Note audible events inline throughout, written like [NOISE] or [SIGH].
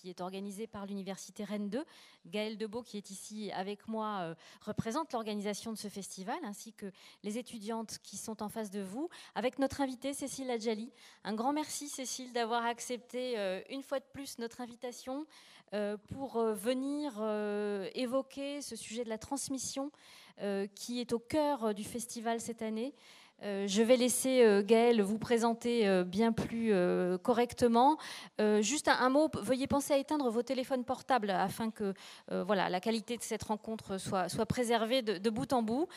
qui est organisé par l'Université Rennes 2. Gaëlle Debeau, qui est ici avec moi, représente l'organisation de ce festival, ainsi que les étudiantes qui sont en face de vous, avec notre invitée Cécile Adjali. Un grand merci Cécile d'avoir accepté une fois de plus notre invitation pour venir évoquer ce sujet de la transmission qui est au cœur du festival cette année. Euh, je vais laisser euh, Gaëlle vous présenter euh, bien plus correctement. juste un, mot, veuillez penser à éteindre vos téléphones portables afin que voilà, la qualité de cette rencontre soit, soit préservée de, bout en bout.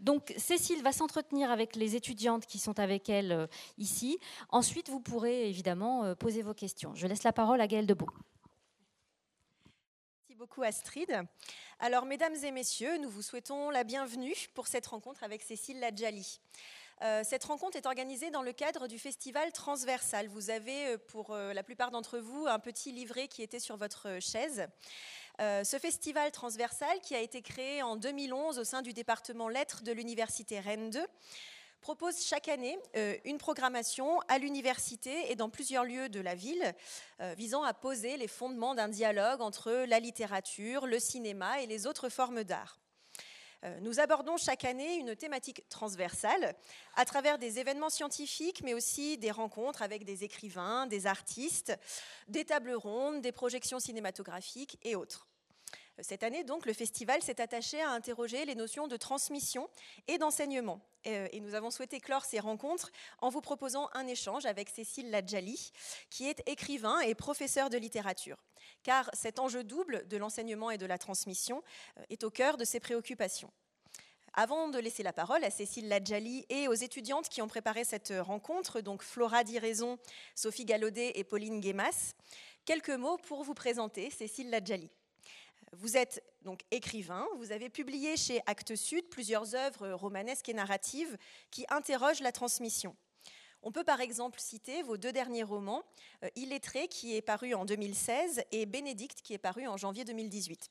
donc Cécile va s'entretenir avec les étudiantes qui sont avec elle ici. Ensuite, vous pourrez évidemment poser vos questions. Je laisse la parole à Gaëlle Debeau beaucoup Astrid. Alors mesdames et messieurs, nous vous souhaitons la bienvenue pour cette rencontre avec Cécile Ladjali. Euh, cette rencontre est organisée dans le cadre du festival transversal. Vous avez, euh, pour euh, la plupart d'entre vous, un petit livret qui était sur votre chaise. ce festival transversal, qui a été créé en 2011 au sein du département lettres de l'Université Rennes 2, propose chaque année euh, une programmation à l'université et dans plusieurs lieux de la ville euh, visant à poser les fondements d'un dialogue entre la littérature, le cinéma et les autres formes d'art. Euh, nous abordons chaque année une thématique transversale à travers des événements scientifiques, mais aussi des rencontres avec des écrivains, des artistes, des tables rondes, des projections cinématographiques et autres. Cette année, donc, le festival s'est attaché à interroger les notions de transmission et d'enseignement. Euh, et nous avons souhaité clore ces rencontres en vous proposant un échange avec Cécile Ladjali, qui est écrivain et professeur de littérature. Car cet enjeu double de l'enseignement et de la transmission euh, est au cœur de ses préoccupations. Avant de laisser la parole à Cécile Ladjali et aux étudiantes qui ont préparé cette rencontre, donc Flora Diraison, Sophie Gallaudet et Pauline Guémas, quelques mots pour vous présenter Cécile Ladjali. Vous êtes donc écrivain, vous avez publié chez Actes Sud plusieurs œuvres romanesques et narratives qui interrogent la transmission. On peut par exemple citer vos deux derniers romans, euh, Illettré qui est paru en 2016 et Bénédicte qui est paru en janvier 2018.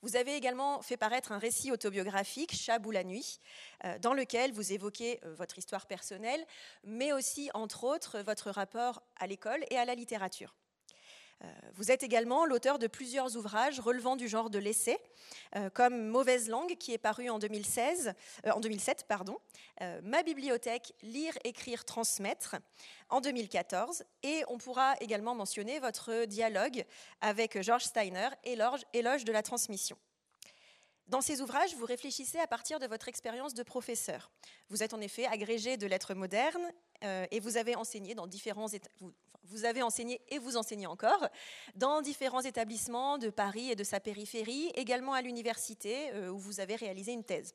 Vous avez également fait paraître un récit autobiographique, Chat ou la nuit, euh, dans lequel vous évoquez euh, votre histoire personnelle, mais aussi, entre autres, votre rapport à l'école et à la littérature. Euh, vous êtes également l'auteur de plusieurs ouvrages relevant du genre de l'essai, euh, comme Mauvaise langue, qui est paru en, 2016, euh, en 2007, pardon, Ma bibliothèque, Lire, écrire, transmettre, en 2014. Et on pourra également mentionner votre dialogue avec George Steiner, Éloge de la transmission. Dans ces ouvrages, vous réfléchissez à partir de votre expérience de professeur. Vous êtes en effet agrégé de lettres modernes euh, et vous avez enseigné dans différents vous, avez enseigné et vous enseignez encore dans différents établissements de Paris et de sa périphérie, également à l'université euh, où vous avez réalisé une thèse.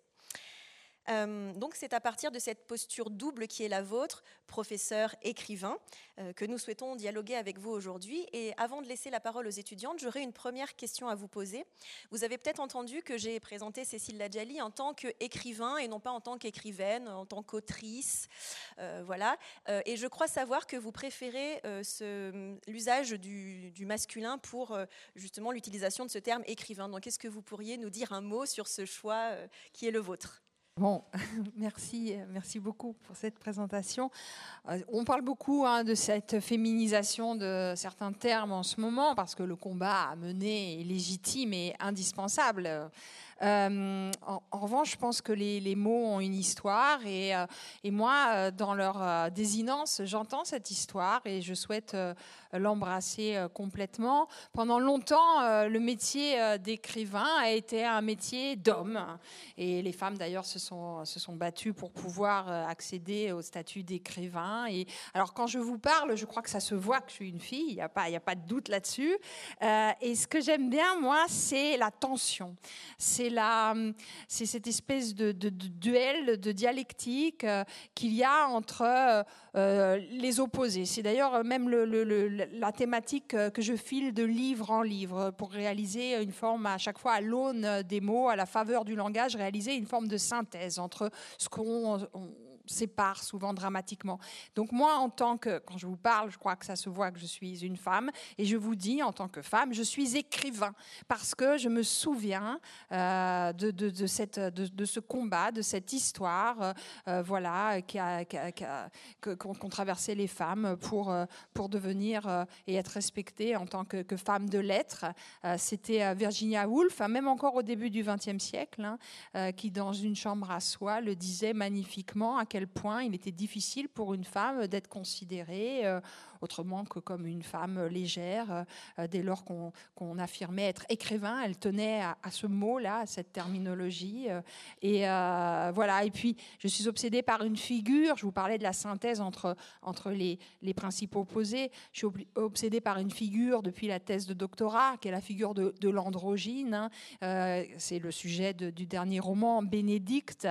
Euh, donc c'est à partir de cette posture double qui est la vôtre, professeur, écrivain, euh, que nous souhaitons dialoguer avec vous aujourd'hui. Et avant de laisser la parole aux étudiantes, j'aurais une première question à vous poser. Vous avez peut-être entendu que j'ai présenté Cécile Ladjali en tant qu'écrivain et non pas en tant qu'écrivaine, en tant qu'autrice. Euh, voilà. et je crois savoir que vous préférez l'usage du, du, masculin pour justement l'utilisation de ce terme écrivain. Donc est-ce que vous pourriez nous dire un mot sur ce choix qui est le vôtre? Bon, [LAUGHS] merci, merci beaucoup pour cette présentation. Euh, on parle beaucoup hein, de cette féminisation de certains termes en ce moment parce que le combat à mener est légitime et indispensable. Euh, en, revanche, je pense que les, mots ont une histoire et, euh, moi, dans leur désinence, j'entends cette histoire et je souhaite l'embrasser complètement. Pendant longtemps, le métier d'écrivain a été un métier d'homme et les femmes d'ailleurs se sont se sont battus pour pouvoir euh, accéder au statut d'écrivain. Et alors, quand je vous parle, je crois que ça se voit que je suis une fille. Il n'y a pas, a pas de doute là-dessus. Euh, et ce que j'aime bien, moi, c'est la tension. C'est c'est cette espèce de, duel, de dialectique euh, qu'il y a entre les opposés. C'est d'ailleurs même la thématique que je file de livre en livre pour réaliser une forme à chaque fois à l'aune des mots, à la faveur du langage, réaliser une forme de synthèse entre ce qu'on sépare souvent dramatiquement. Donc moi, en tant que, quand je vous parle, je crois que ça se voit que je suis une femme, et je vous dis, en tant que femme, je suis écrivain, parce que je me souviens euh, de, de, cette, de, ce combat, de cette histoire, euh, euh, voilà, qu'ont traversé les femmes pour, pour devenir et être respectées en tant que, que femmes de lettres. C'était Virginia Woolf, hein, même encore au début du XXe siècle, hein, qui dans une chambre à soi le disait magnifiquement à quel point il était difficile pour une femme d'être considérée euh, autrement que comme une femme légère. Euh, dès lors qu'on affirmait être écrivain, elle tenait à, ce mot-là, à cette terminologie. Euh, et voilà. Et puis, je suis obsédée par une figure. Je vous parlais de la synthèse entre, entre les, les principes opposés. Je suis obsédée par une figure depuis la thèse de doctorat, qui est la figure de, de l'androgyne. Hein. C'est le sujet du dernier roman, Bénédicte,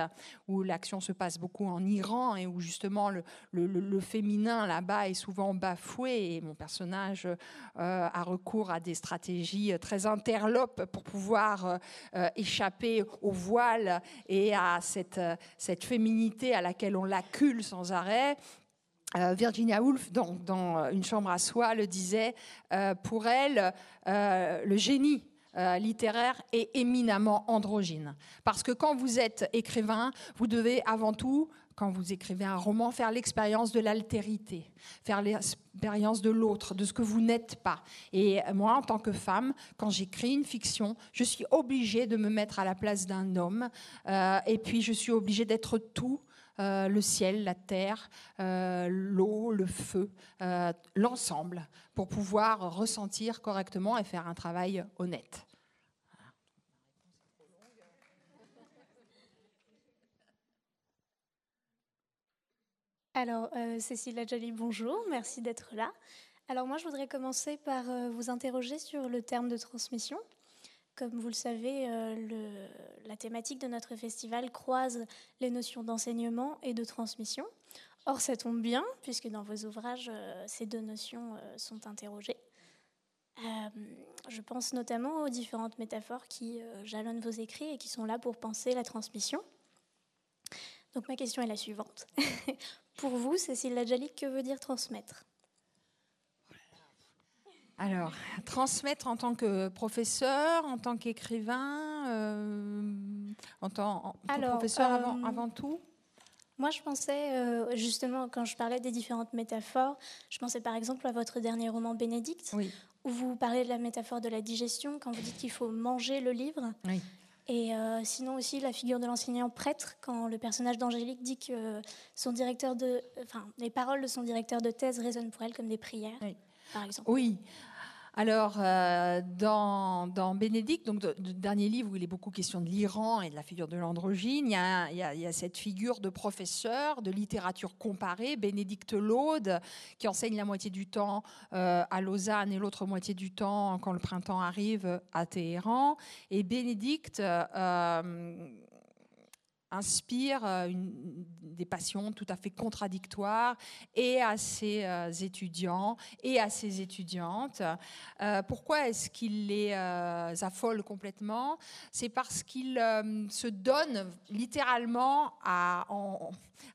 où l'action se passe beaucoup en Iran et où justement le, le, féminin là-bas est souvent bafoué et mon personnage euh, a recours à des stratégies très interlopes pour pouvoir euh, échapper au voile et à cette, cette féminité à laquelle on l'accule sans arrêt. Euh, Virginia Woolf, dans, dans, Une chambre à soi, le disait, pour elle, le génie littéraire est éminemment androgyne. Parce que quand vous êtes écrivain, vous devez avant tout quand vous écrivez un roman, faire l'expérience de l'altérité, faire l'expérience de l'autre, de ce que vous n'êtes pas. Et moi, en tant que femme, quand j'écris une fiction, je suis obligée de me mettre à la place d'un homme, euh, et puis je suis obligée d'être tout. Euh, le ciel, la terre, euh, l'eau, le feu, l'ensemble, pour pouvoir ressentir correctement et faire un travail honnête. Alors, euh, Cécile Adjali, bonjour, merci d'être là. Alors moi, je voudrais commencer par euh, vous interroger sur le terme de transmission. Comme vous le savez, euh, la thématique de notre festival croise les notions d'enseignement et de transmission. Or, ça tombe bien, puisque dans vos ouvrages, ces deux notions sont interrogées. je pense notamment aux différentes métaphores qui jalonnent vos écrits et qui sont là pour penser la transmission. Donc ma question est la suivante. [LAUGHS] Pour vous, Cécile Ladjali, que veut dire transmettre? Alors, transmettre en tant que professeur, en tant qu'écrivain, euh, en tant que professeur avant, euh, avant, tout? Moi, je pensais, euh, justement, quand je parlais des différentes métaphores, je pensais par exemple à votre dernier roman Bénédicte, où vous parlez de la métaphore de la digestion, quand vous dites qu'il faut manger le livre. Oui. Et euh, sinon aussi la figure de l'enseignant prêtre, quand le personnage d'Angélique dit que son directeur de, enfin, les paroles de son directeur de thèse résonnent pour elle comme des prières, par exemple. Oui. Alors, euh, dans, dans, Bénédicte, donc le dernier livre où il est beaucoup question de l'Iran et de la figure de l'androgyne, il, il, y a cette figure de professeur de littérature comparée, Bénédicte Laude, qui enseigne la moitié du temps euh, à Lausanne et l'autre moitié du temps, quand le printemps arrive, à Téhéran. Et Bénédicte euh, inspire euh, des passions tout à fait contradictoires et à ses euh, étudiants et à ses étudiantes. Euh, pourquoi est-ce qu'il les affole complètement? C'est parce qu'il se donne littéralement à,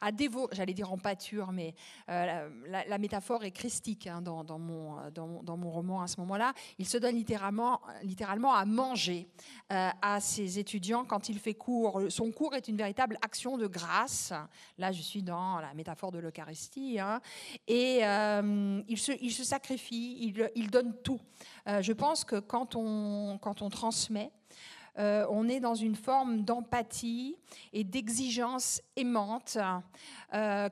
à dévorer, j'allais dire en pâture, mais la, métaphore est christique hein, dans, dans, mon, dans, mon roman à ce moment-là. Il se donne littéralement, littéralement à manger à ses étudiants quand il fait cours. Son cours est une véritable action de grâce. Là, je suis dans la métaphore de l'Eucharistie. Hein. et euh, il, se, il, se, sacrifie, il, il donne tout. Euh, je pense que quand on, quand on transmet, euh, on est dans une forme d'empathie et d'exigence aimante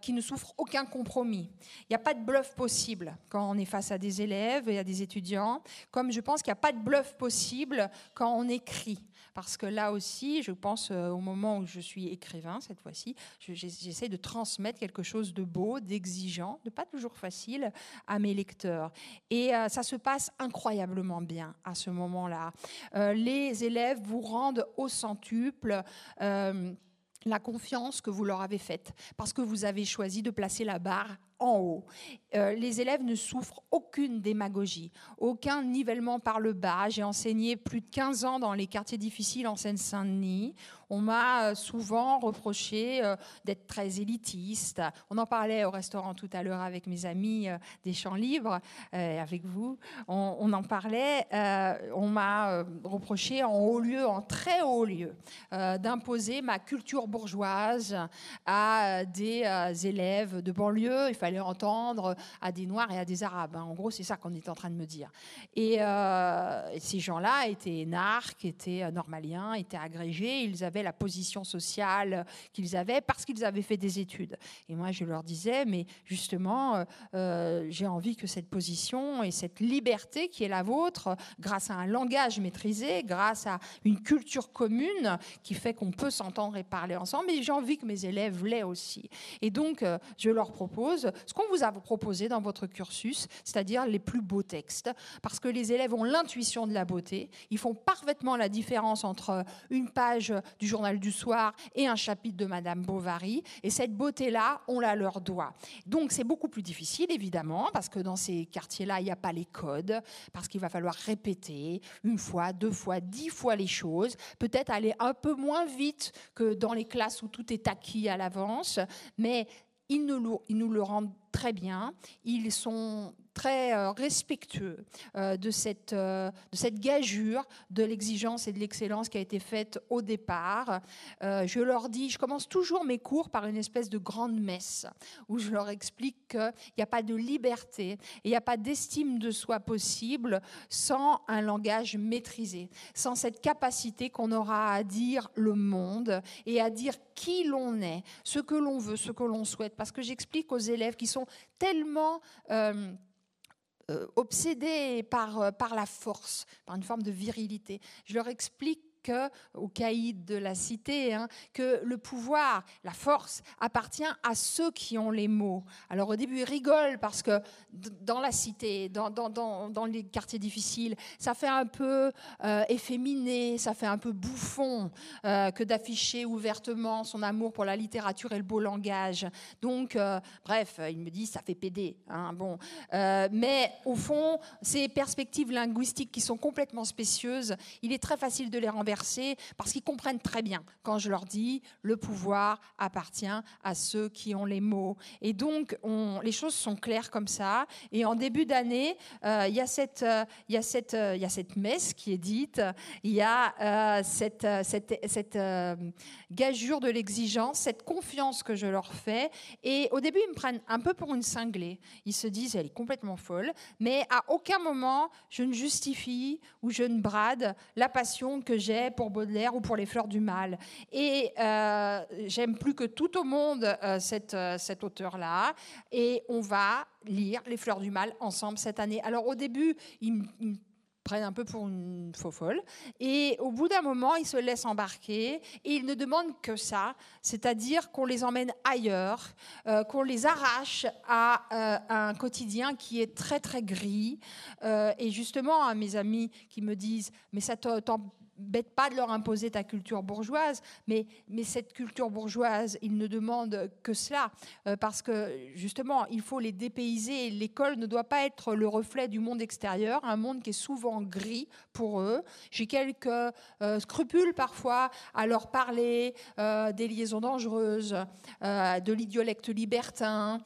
qui ne souffre aucun compromis. Il n'y a pas de bluff possible quand on est face à des élèves et à des étudiants, comme je pense qu'il n'y a pas de bluff possible quand on écrit. Parce que là aussi, je pense euh, au moment où je suis écrivain, cette fois-ci, j'essaie de transmettre quelque chose de beau, d'exigeant, de pas toujours facile à mes lecteurs. Et euh, ça se passe incroyablement bien à ce moment-là. Euh, les élèves vous rendent au centuple la confiance que vous leur avez faite, parce que vous avez choisi de placer la barre en haut. Euh, les élèves ne souffrent aucune démagogie, aucun nivellement par le bas. J'ai enseigné plus de 15 ans dans les quartiers difficiles en Seine-Saint-Denis. On m'a euh, souvent reproché euh, d'être très élitiste. On en parlait au restaurant tout à l'heure avec mes amis des Champs Libres, avec vous. On, en parlait. on m'a reproché en haut lieu, en très haut lieu, d'imposer ma culture bourgeoise à des élèves de banlieue. Il fallait entendre à des Noirs et à des Arabes. Hein. En gros, c'est ça qu'on est en train de me dire. Et, euh, ces gens-là étaient narques, étaient euh, normaliens, étaient agrégés. Ils avaient la position sociale qu'ils avaient parce qu'ils avaient fait des études. Et moi, je leur disais, mais justement, euh, j'ai envie que cette position et cette liberté qui est la vôtre, grâce à un langage maîtrisé, grâce à une culture commune qui fait qu'on peut s'entendre et parler ensemble, mais j'ai envie que mes élèves l'aient aussi. Et donc, je leur propose ce qu'on vous a proposé dans votre cursus, c'est-à-dire les plus beaux textes, parce que les élèves ont l'intuition de la beauté, ils font parfaitement la différence entre une page du journal du soir et un chapitre de Madame Bovary, et cette beauté-là, on la leur doit. Donc c'est beaucoup plus difficile, évidemment, parce que dans ces quartiers-là, il n'y a pas les codes, parce qu'il va falloir répéter une fois, deux fois, dix fois les choses, peut-être aller un peu moins vite que dans les classes où tout est acquis à l'avance, mais ils nous, le rendent très bien. Ils sont très euh, respectueux euh, de, cette, euh, de cette gageure de l'exigence et de l'excellence qui a été faite au départ. je leur dis, je commence toujours mes cours par une espèce de grande messe où je leur explique qu'il n'y a pas de liberté et il n'y a pas d'estime de soi possible sans un langage maîtrisé, sans cette capacité qu'on aura à dire le monde et à dire qui l'on est, ce que l'on veut, ce que l'on souhaite. Parce que j'explique aux élèves qui sont tellement... obsédés par, euh, par la force, par une forme de virilité. Je leur explique que, au caïd de la cité, hein, que le pouvoir, la force, appartient à ceux qui ont les mots. Alors au début, ils rigolent parce que dans la cité, dans, les quartiers difficiles, ça fait un peu euh, efféminé, ça fait un peu bouffon euh, que d'afficher ouvertement son amour pour la littérature et le beau langage. Donc, euh, bref, ils me disent, ça fait pédé. Hein, bon. mais au fond, ces perspectives linguistiques qui sont complètement spécieuses, il est très facile de les renverser parce qu'ils comprennent très bien quand je leur dis le pouvoir appartient à ceux qui ont les mots. Et donc, on, les choses sont claires comme ça. Et en début d'année, euh, il euh, y euh, y a cette messe qui est dite, il y a cette, cette, cette gageure de l'exigence, cette confiance que je leur fais. Et au début, ils me prennent un peu pour une cinglée. Ils se disent, elle est complètement folle. Mais à aucun moment, je ne justifie ou je ne brade la passion que j'ai pour Baudelaire ou pour les fleurs du mal. Et euh, j'aime plus que tout au monde euh, cette, euh, cet auteur-là. Et on va lire les fleurs du mal ensemble cette année. Alors au début, il me prennent un peu pour une faux folle. Et au bout d'un moment, ils se laissent embarquer et ils ne demandent que ça, c'est-à-dire qu'on les emmène ailleurs, qu'on les arrache à un quotidien qui est très très gris. et justement, à mes amis qui me disent, mais ça bête pas de leur imposer ta culture bourgeoise, mais, mais cette culture bourgeoise, ils ne demandent que cela, euh, parce que justement, il faut les dépayser. L'école ne doit pas être le reflet du monde extérieur, un monde qui est souvent gris pour eux. J'ai quelques euh, scrupules parfois à leur parler euh, des liaisons dangereuses, de l'idiolecte libertin,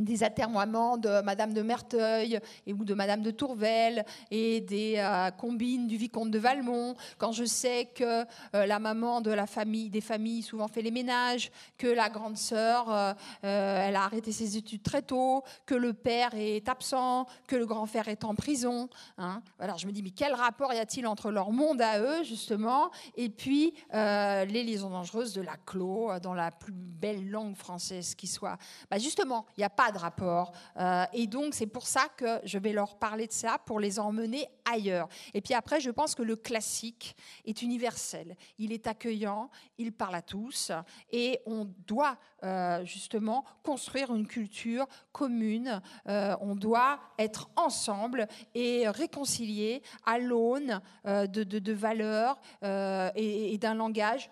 des atermoiements de Madame de Merteuil et, ou de Madame de Tourvel et des euh, combines du vicomte de Valmont, quand je sais que euh, la maman de la famille, des familles souvent fait les ménages, que la grande sœur, euh, elle a arrêté ses études très tôt, que le père est absent, que le grand frère est en prison. Hein. Alors je me dis, mais quel rapport y a-t-il entre leur monde à eux, justement, et puis les liaisons dangereuses de la Clos, dans la plus belle langue française qui soit? Bah, Justement, il n'y a pas de rapport. Euh, et donc, c'est pour ça que je vais leur parler de ça, pour les emmener ailleurs. Et puis après, je pense que le classique est universel. Il est accueillant, il parle à tous, et on doit euh, justement construire une culture commune. Euh, on doit être ensemble et réconcilier à l'aune de, de, valeurs et d'un langage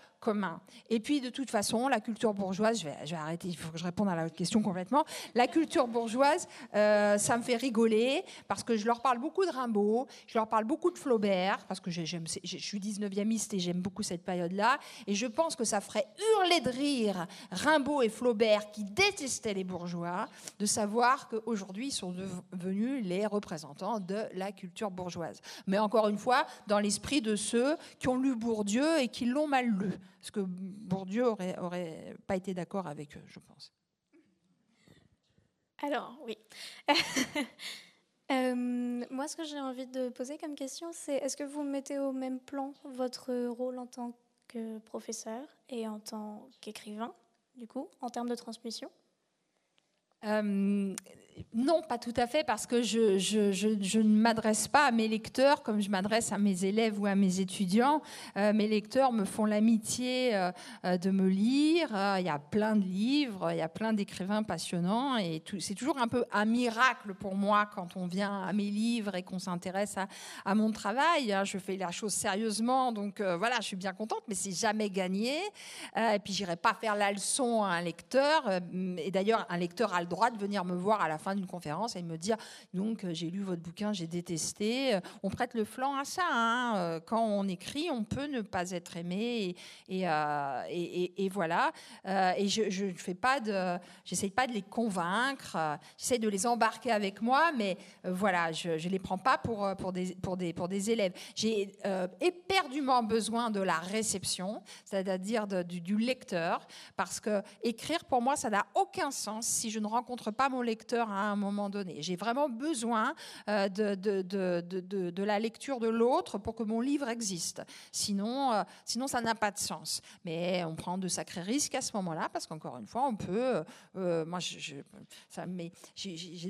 Et puis, de toute façon, la culture bourgeoise, je vais, je vais arrêter, il faut que je réponde à la question complètement. La culture bourgeoise, euh, ça me fait rigoler parce que je leur parle beaucoup de Rimbaud, je leur parle beaucoup de Flaubert, parce que je suis 19e et j'aime beaucoup cette période-là. Et je pense que ça ferait hurler de rire Rimbaud et Flaubert qui détestaient les bourgeois de savoir qu'aujourd'hui, ils sont devenus les représentants de la culture bourgeoise. Mais encore une fois, dans l'esprit de ceux qui ont lu Bourdieu et qui l'ont mal lu. Parce que Bourdieu aurait pas été d'accord avec eux, je pense. Alors, oui. [LAUGHS] Euh, moi, ce que j'ai envie de poser comme question, c'est est-ce que vous mettez au même plan votre rôle en tant que professeur et en tant qu'écrivain, du coup, en termes de transmission? Euh, non, pas tout à fait, parce que je, ne m'adresse pas à mes lecteurs comme je m'adresse à mes élèves ou à mes étudiants. Euh, mes lecteurs me font l'amitié euh, de me lire. Il y a plein de livres, il y a plein d'écrivains passionnants, et c'est toujours un peu un miracle pour moi quand on vient à mes livres et qu'on s'intéresse à, mon travail. Hein. Je fais la chose sérieusement, donc voilà, je suis bien contente, mais c'est jamais gagné. et puis j'irai pas faire la leçon à un lecteur. et d'ailleurs, un lecteur a le droit de venir me voir à la fin d'une conférence et me dire donc euh, j'ai lu votre bouquin, j'ai détesté. Euh, on prête le flanc à ça. Hein. Euh, quand on écrit, on peut ne pas être aimé et, et, voilà. et je ne fais pas de, j'essaye pas de les convaincre. J'essaie de les embarquer avec moi, mais voilà, je ne les prends pas pour pour des pour des pour des élèves. J'ai éperdument besoin de la réception, c'est-à-dire du, du lecteur, parce que écrire pour moi ça n'a aucun sens si je ne rencontre pas mon lecteur à un moment donné. J'ai vraiment besoin euh, de, de, de, de, la lecture de l'autre pour que mon livre existe. Sinon, euh, sinon ça n'a pas de sens. Mais on prend de sacrés risques à ce moment-là parce qu'encore une fois, on peut. Euh, moi, j'ai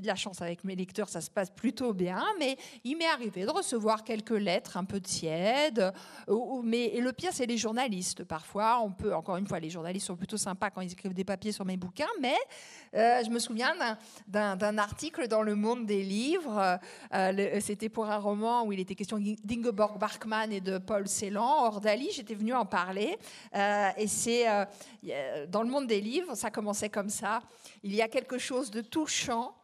de la chance avec mes lecteurs, ça se passe plutôt bien. Mais il m'est arrivé de recevoir quelques lettres un peu tièdes. mais et le pire, c'est les journalistes. Parfois, on peut. Encore une fois, les journalistes sont plutôt sympas quand ils écrivent des papiers sur mes bouquins. Mais je me souviens d'un article dans Le Monde des livres. Euh, c'était pour un roman où il était question d'Ingeborg Bachmann et de Paul Celan. Ordali, j'étais venue en parler. Euh, et c'est euh, dans Le Monde des livres, ça commençait comme ça. Il y a quelque chose de touchant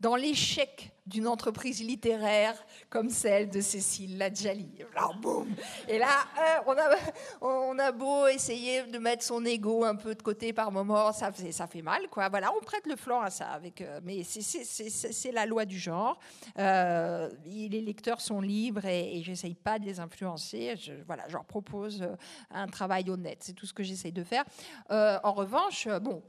dans l'échec d'une entreprise littéraire comme celle de Cécile Ladjali. Alors, boum Et là, euh, on, a, on a beau essayer de mettre son ego un peu de côté par moment, ça fait, ça fait mal, quoi. Voilà, on prête le flanc à ça. Avec, euh, mais c'est la loi du genre. Euh, les lecteurs sont libres et, et j'essaye pas de les influencer. Je, voilà, je leur propose un travail honnête. C'est tout ce que j'essaye de faire. en revanche, bon,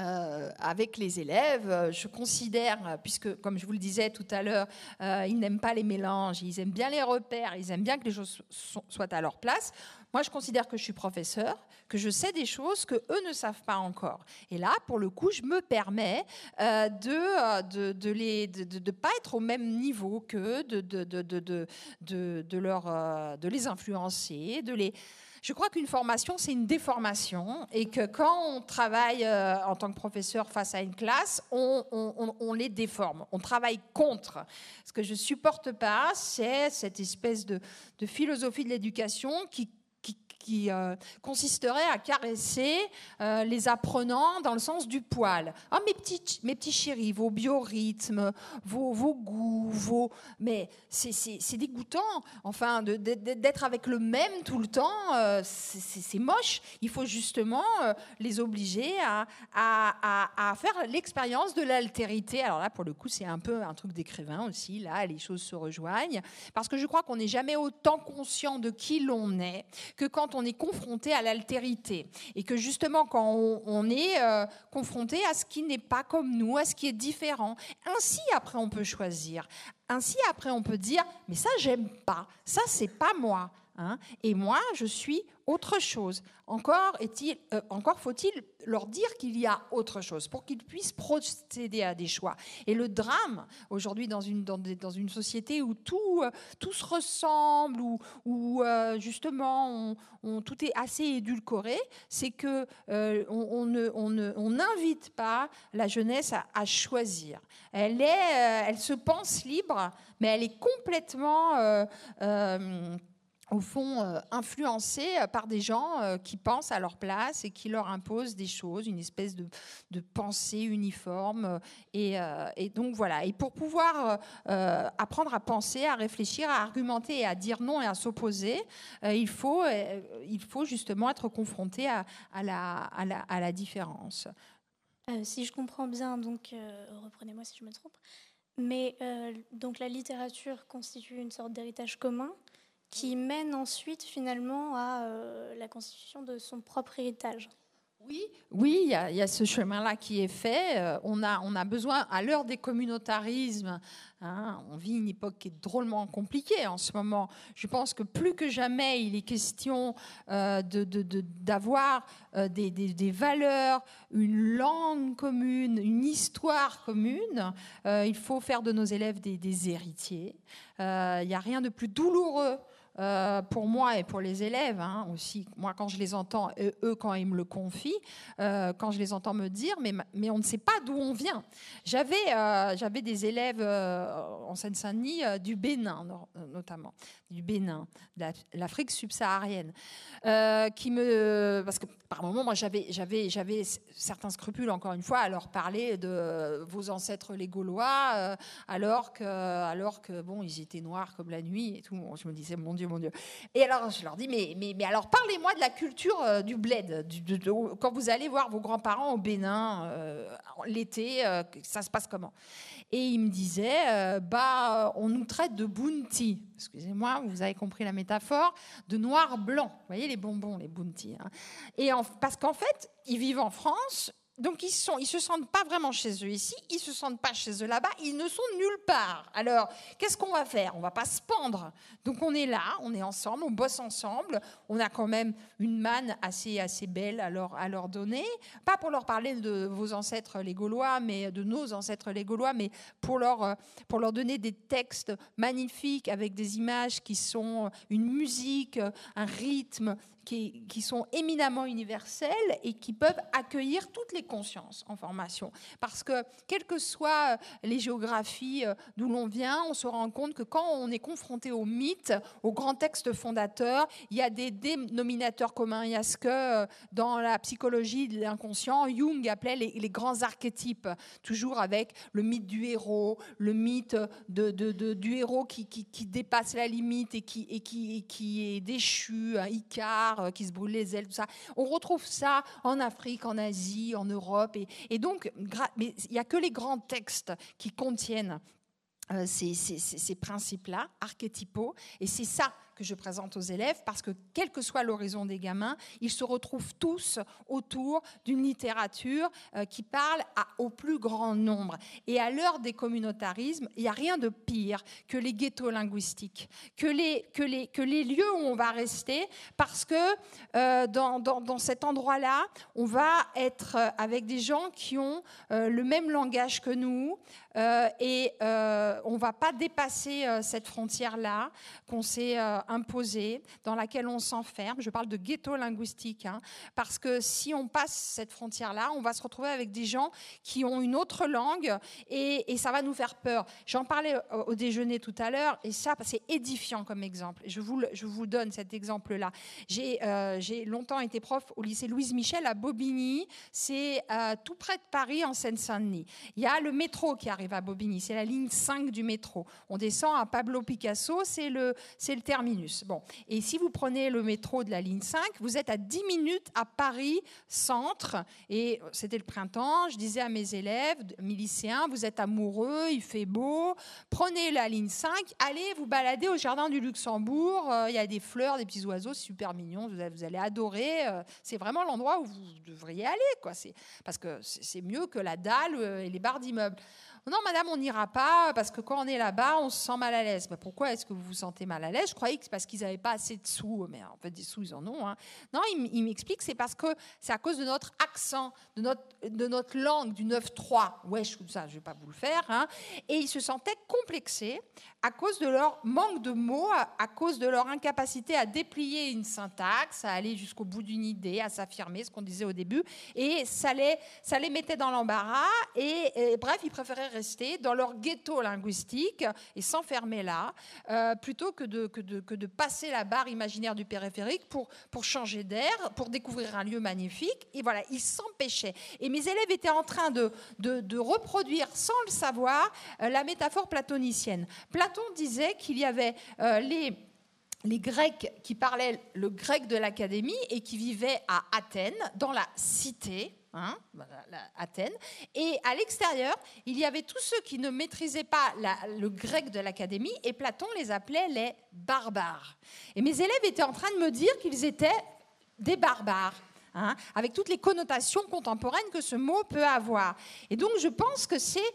euh, avec les élèves. Euh, je considère, puisque comme je vous le disais tout à l'heure, euh, ils n'aiment pas les mélanges, ils aiment bien les repères, ils aiment bien que les choses soient à leur place. Moi, je considère que je suis professeur, que je sais des choses que eux ne savent pas encore. Et là, pour le coup, je me permets de de, pas être au même niveau que de, de, de, de, leur, de les influencer, de les je crois qu'une formation, c'est une déformation et que quand on travaille euh, en tant que professeur face à une classe, on, les déforme. On travaille contre. Ce que je supporte pas, c'est cette espèce de, de philosophie de l'éducation qui qui euh, consisterait à caresser euh, les apprenants dans le sens du poil. Oh, mes petits, mes petits chéris, vos biorhythmes, vos, vos goûts, vos... Mais c'est dégoûtant, enfin, d'être avec le même tout le temps, euh, c'est moche. Il faut justement les obliger à, à, à, faire l'expérience de l'altérité. Alors là, pour le coup, c'est un peu un truc d'écrivain aussi. Là, les choses se rejoignent. Parce que je crois qu'on n'est jamais autant conscient de qui l'on est que quand on est confronté à l'altérité. Et que justement, quand on, est euh, confronté à ce qui n'est pas comme nous, à ce qui est différent, ainsi après on peut choisir. Ainsi après on peut dire, mais ça j'aime pas, ça c'est pas moi. Hein. Et moi, je suis autre chose. Euh, encore faut-il leur dire qu'il y a autre chose pour qu'ils puissent procéder à des choix. Et le drame, aujourd'hui, dans une, société où tout, euh, tout se ressemble, où, euh, justement tout est assez édulcoré, c'est que on, n'invite pas la jeunesse à, choisir. Elle se pense libre, mais elle est complètement au fond, euh, influencés euh, par des gens euh, qui pensent à leur place et qui leur imposent des choses, une espèce de, pensée uniforme. Et, donc voilà. Et pour pouvoir apprendre à penser, à réfléchir, à argumenter et à dire non et à s'opposer, il, faut, il faut justement être confronté à, la, à la, différence. si je comprends bien, donc reprenez-moi si je me trompe, mais donc la littérature constitue une sorte d'héritage commun qui mène ensuite finalement à euh, la constitution de son propre héritage. Oui, oui, il y, a ce chemin-là qui est fait. Euh, on, a, on a besoin, à l'heure des communautarismes, hein, on vit une époque qui est drôlement compliquée en ce moment. Je pense que plus que jamais, il est question euh, d'avoir des, des, valeurs, une langue commune, une histoire commune. il faut faire de nos élèves des, des héritiers. Il n'y a rien de plus douloureux euh, pour moi et pour les élèves hein, aussi, moi quand je les entends, eux quand ils me le confient, euh, quand je les entends me dire, mais, on ne sait pas d'où on vient. J'avais euh, des élèves en Seine-Saint-Denis du Bénin notamment, du Bénin, de l'Afrique subsaharienne, qui me, parce que par moment, moi j'avais certains scrupules encore une fois à leur parler de vos ancêtres les Gaulois, alors que alors que bon étaient noirs comme la nuit et tout. Je me disais mon Dieu mon Dieu. Et alors, je leur dis, mais, mais, mais alors, parlez-moi de la culture euh, du bled. quand vous allez voir vos grands-parents au Bénin euh, l'été, euh, ça se passe comment? Et ils me disaient, bah, on nous traite de bounty. Excusez-moi, vous avez compris la métaphore, de noir-blanc. Vous voyez les bonbons, les bounty. Hein. Et parce qu'en fait, ils vivent en France, donc ils sont, ils se sentent pas vraiment chez eux ici, ils se sentent pas chez eux là-bas, ils ne sont nulle part. Alors qu'est-ce qu'on va faire? On va pas se pendre. Donc on est là, on est ensemble, on bosse ensemble. On a quand même une manne assez assez belle à leur à leur donner, pas pour leur parler de vos ancêtres les Gaulois, mais de nos ancêtres les Gaulois, mais pour leur pour leur donner des textes magnifiques avec des images qui sont une musique, un rythme qui, sont éminemment universelles et qui peuvent accueillir toutes les consciences en formation. Parce que, quelles que soient les géographies euh, d'où l'on vient, on se rend compte que quand on est confronté au mythe, au grand texte fondateur, il y a des dénominateurs communs. Il y a ce que, euh, dans la psychologie de l'inconscient, Jung appelait les, grands archétypes, toujours avec le mythe du héros, le mythe du héros qui, dépasse la limite et qui, est déchu, Icar, euh, qui se brûlent les ailes, tout ça. On retrouve ça en Afrique, en Asie, en Europe. Et, donc, mais il n'y a que les grands textes qui contiennent euh, ces, ces, ces principes-là, archétypaux. Et c'est ça que je présente aux élèves parce que quel que soit l'horizon des gamins, ils se retrouvent tous autour d'une littérature euh, qui parle au plus grand nombre. Et à l'heure des communautarismes, il n'y a rien de pire que les ghettos linguistiques, que les, que les, que les lieux où on va rester parce que euh, dans, dans, dans, cet endroit-là, on va être avec des gens qui ont euh, le même langage que nous et on ne va pas dépasser cette frontière-là qu'on s'est imposée, dans laquelle on s'enferme. Je parle de ghetto linguistique, hein, parce que si on passe cette frontière-là, on va se retrouver avec des gens qui ont une autre langue et, ça va nous faire peur. J'en parlais au, déjeuner tout à l'heure et ça, c'est édifiant comme exemple. Je vous, donne cet exemple-là. Euh, j'ai longtemps été prof au lycée Louise Michel à Bobigny, c'est euh, tout près de Paris en Seine-Saint-Denis. Il y a le métro qui arrive à Bobigny, c'est la ligne 5 du métro. On descend à Pablo Picasso, c'est le, le terminus. Bon. Et si vous prenez le métro de la ligne 5, vous êtes à 10 minutes à Paris centre. Et c'était le printemps. Je disais à mes élèves, mes lycéens, vous êtes amoureux, il fait beau. Prenez la ligne 5, allez vous balader au jardin du Luxembourg. Euh, il y a des fleurs, des petits oiseaux, super mignons. Vous allez adorer. Euh, c'est vraiment l'endroit où vous devriez aller. Quoi. Parce que c'est mieux que la dalle euh, et les barres d'immeubles. Non, madame, on n'ira pas parce que quand on est là-bas, on se sent mal à l'aise. Mais pourquoi est-ce que vous vous sentez mal à l'aise? Je croyais que c'est parce qu'ils n'avaient pas assez de sous. Mais en fait, des sous, ils en ont. Hein. Non, il, m'explique c'est parce que c'est à cause de notre accent, de notre, langue, du 9-3. Wesh, tout ça, je ne vais pas vous le faire. Hein. Et ils se sentaient complexés à cause de leur manque de mots, à, cause de leur incapacité à déplier une syntaxe, à aller jusqu'au bout d'une idée, à s'affirmer, ce qu'on disait au début. Et ça les, ça les mettait dans l'embarras. Et bref, ils préféraient rester dans leur ghetto linguistique et s'enfermer là, euh, plutôt que de, que, de, que de, passer la barre imaginaire du périphérique pour, pour changer d'air, pour découvrir un lieu magnifique. Et voilà, ils s'empêchaient. Et mes élèves étaient en train de, de reproduire, sans le savoir, euh, la métaphore platonicienne. Platon disait qu'il y avait euh, les les Grecs qui parlaient le grec de l'académie et qui vivaient à Athènes, dans la cité, hein, Athènes. Et à l'extérieur, il y avait tous ceux qui ne maîtrisaient pas le grec de l'académie, et Platon les appelait les barbares. Et mes élèves étaient en train de me dire qu'ils étaient des barbares. Hein, avec toutes les connotations contemporaines que ce mot peut avoir. Et donc, je pense que c'est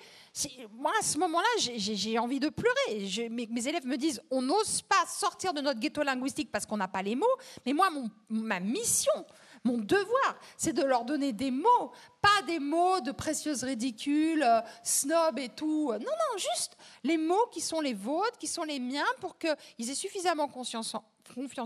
moi, à ce moment-là, j'ai envie de pleurer. mes, élèves me disent, on n'ose pas sortir de notre ghetto linguistique parce qu'on n'a pas les mots. Mais moi, ma mission, mon devoir, c'est de leur donner des mots, pas des mots de précieuses ridicules, euh, snob et tout. Non, non, juste les mots qui sont les vôtres, qui sont les miens, pour qu'ils aient suffisamment confiance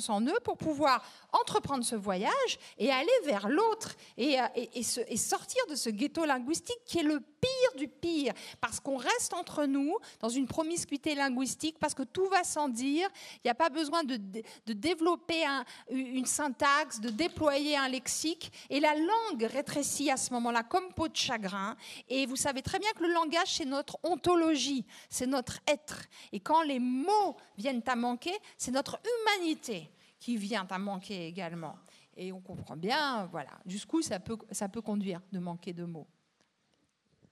en eux pour pouvoir entreprendre ce voyage et aller vers l'autre et, euh, et, sortir de ce ghetto linguistique qui est le pire du pire, parce qu'on reste entre nous dans une promiscuité linguistique, parce que tout va sans dire, il n'y a pas besoin de, développer une syntaxe, de déployer un lexique, et la langue rétrécit à ce moment-là comme peau de chagrin, et vous savez très bien que le langage, c'est notre ontologie, c'est notre être, et quand les mots viennent à manquer, c'est notre humanité qui vient à manquer également. Et on comprend bien, voilà, jusqu'où ça peut, ça peut conduire de manquer de mots.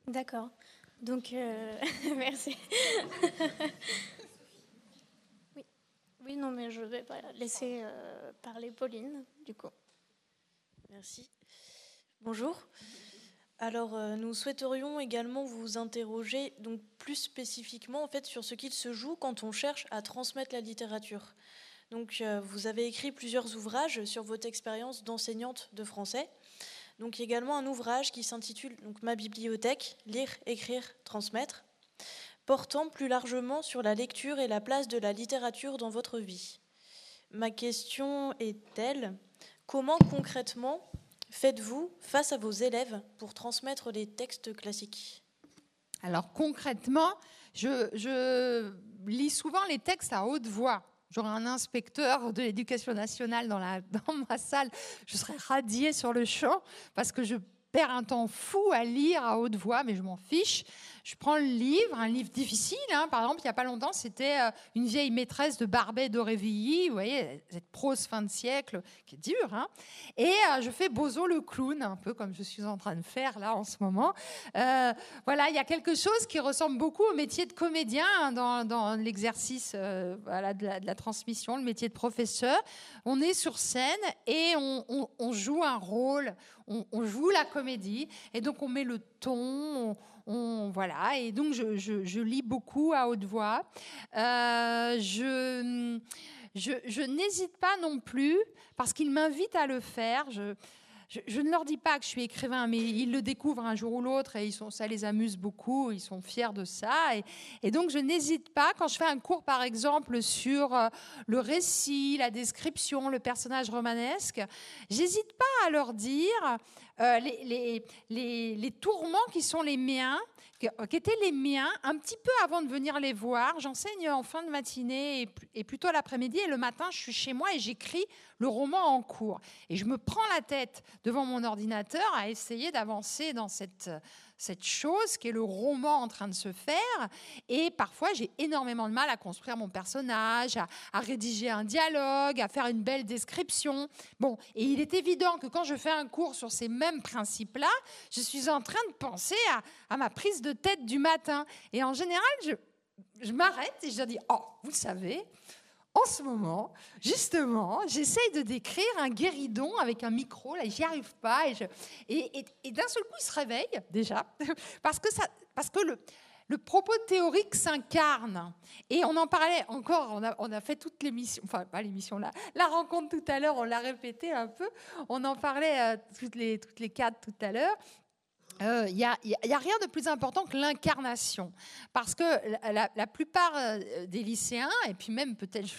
D'accord. Donc, euh, [LAUGHS] merci. oui. oui, non, mais je vais laisser euh, parler Pauline, du coup. Merci. Bonjour. Alors, euh, nous souhaiterions également vous interroger donc plus spécifiquement en fait sur ce qu'il se joue quand on cherche à transmettre la littérature. Donc, vous avez écrit plusieurs ouvrages sur votre expérience d'enseignante de français. Donc également un ouvrage qui s'intitule donc Ma bibliothèque, lire, écrire, transmettre, portant plus largement sur la lecture et la place de la littérature dans votre vie. Ma question est telle comment concrètement faites-vous face à vos élèves pour transmettre les textes classiques. Alors concrètement, je, lis souvent les textes à haute voix. J'aurais un inspecteur de l'éducation nationale dans, la, [LAUGHS] dans ma salle, je serais radiée sur le champ parce que je perds un temps fou à lire à haute voix, mais je m'en fiche je prends le livre, un livre difficile. Hein. Par exemple, il n'y a pas longtemps, c'était euh, une vieille maîtresse de Barbet d'Aurevilly. Vous voyez, cette prose fin de siècle qui est dure. Hein. Et euh, je fais Bozo le clown, un peu comme je suis en train de faire là en ce moment. Euh, voilà, il y a quelque chose qui ressemble beaucoup au métier de comédien hein, dans, l'exercice de, la, transmission, le métier de professeur. On est sur scène et on, joue un rôle, on, joue la comédie. Et donc, on met le ton. On, voilà, et donc je, lis beaucoup à haute voix. Euh, je, je, n'hésite pas non plus, parce qu'ils m'invitent à le faire. Je, ne leur dis pas que je suis écrivain, mais ils le découvrent un jour ou l'autre et ils sont, ça les amuse beaucoup, ils sont fiers de ça. Et, donc je n'hésite pas, quand je fais un cours par exemple sur euh, le récit, la description, le personnage romanesque, j'hésite pas à leur dire euh, les, tourments qui sont les miens, qui étaient les miens un petit peu avant de venir les voir. J'enseigne en fin de matinée et, et plutôt l'après-midi et le matin, je suis chez moi et j'écris le roman en cours. Et je me prends la tête devant mon ordinateur à essayer d'avancer dans cette cette chose qui est le roman en train de se faire. Et parfois, j'ai énormément de mal à construire mon personnage, à, rédiger un dialogue, à faire une belle description. Bon, et il est évident que quand je fais un cours sur ces mêmes principes-là, je suis en train de penser à, ma prise de tête du matin. Et en général, je, m'arrête et je dis, oh, vous savez, en ce moment, justement, j'essaye de décrire un guéridon avec un micro, là, j'y arrive pas. Et, d'un seul coup, il se réveille, déjà, [LAUGHS] parce que, le, propos théorique s'incarne. Et on en parlait encore, on a, fait toute l'émission, enfin pas l'émission là, la rencontre tout à l'heure, on l'a répété un peu, on en parlait toutes les quatre tout à l'heure. Il euh, n'y a, rien de plus important que l'incarnation. Parce que la, plupart euh, des lycéens, et puis même peut-être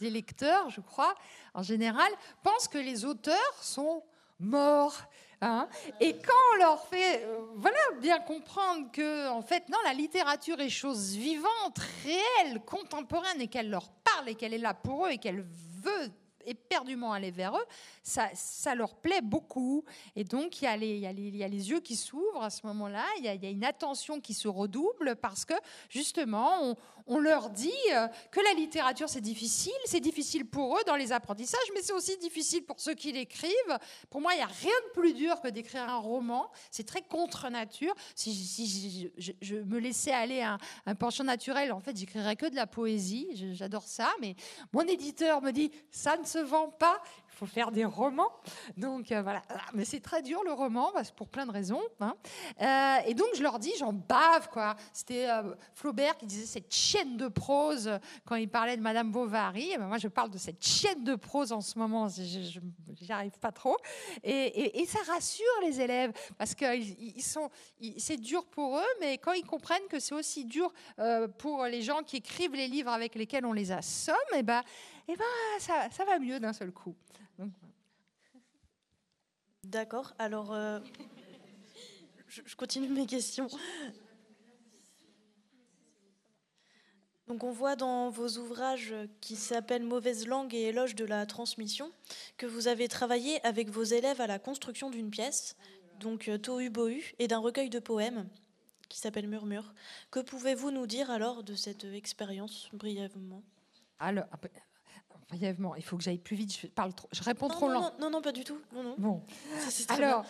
des lecteurs, je crois, en général, pensent que les auteurs sont mort. Hein. et quand on leur fait euh, voilà, bien comprendre que, en fait, non, la littérature est chose vivante, réelle, contemporaine, et qu'elle leur parle, et qu'elle est là pour eux, et qu'elle veut éperdument aller vers eux, ça, ça leur plaît beaucoup. Et donc, il y a les, y y a les yeux qui s'ouvrent à ce moment-là, il, il y, a, une attention qui se redouble parce que, justement, on, on leur dit euh, que la littérature, c'est difficile. C'est difficile pour eux dans les apprentissages, mais c'est aussi difficile pour ceux qui l'écrivent. Pour moi, il n'y a rien de plus dur que d'écrire un roman. C'est très contre nature. Si, je, me laissais aller à un, penchant naturel, en fait, j'écrirais que de la poésie. J'adore ça. Mais mon éditeur me dit, ça ne se vend pas faire des romans. Donc euh, voilà, ah, mais c'est très dur le roman pour plein de raisons. Hein. Euh, et donc je leur dis, j'en bave quoi. C'était euh, Flaubert qui disait cette chienne de prose quand il parlait de Madame Bovary. Et ben, moi je parle de cette chienne de prose en ce moment. J'y arrive pas trop. Et, ça rassure les élèves parce que c'est dur pour eux, mais quand ils comprennent que c'est aussi dur pour les gens qui écrivent les livres avec lesquels on les assomme, et ben, et ben ça, ça va mieux d'un seul coup. D'accord. Alors, euh, je, continue mes questions. Donc, on voit dans vos ouvrages qui s'appellent Mauvaise langue et éloge de la transmission que vous avez travaillé avec vos élèves à la construction d'une pièce, donc euh, Tohu Bohu, et d'un recueil de poèmes qui s'appelle Murmure. Que pouvez-vous nous dire alors de cette expérience brièvement? Alors, brièvement, il faut que j'aille plus vite, je, parle trop, je réponds trop lent. Non, non, pas du tout. Non, non. Bon. alors,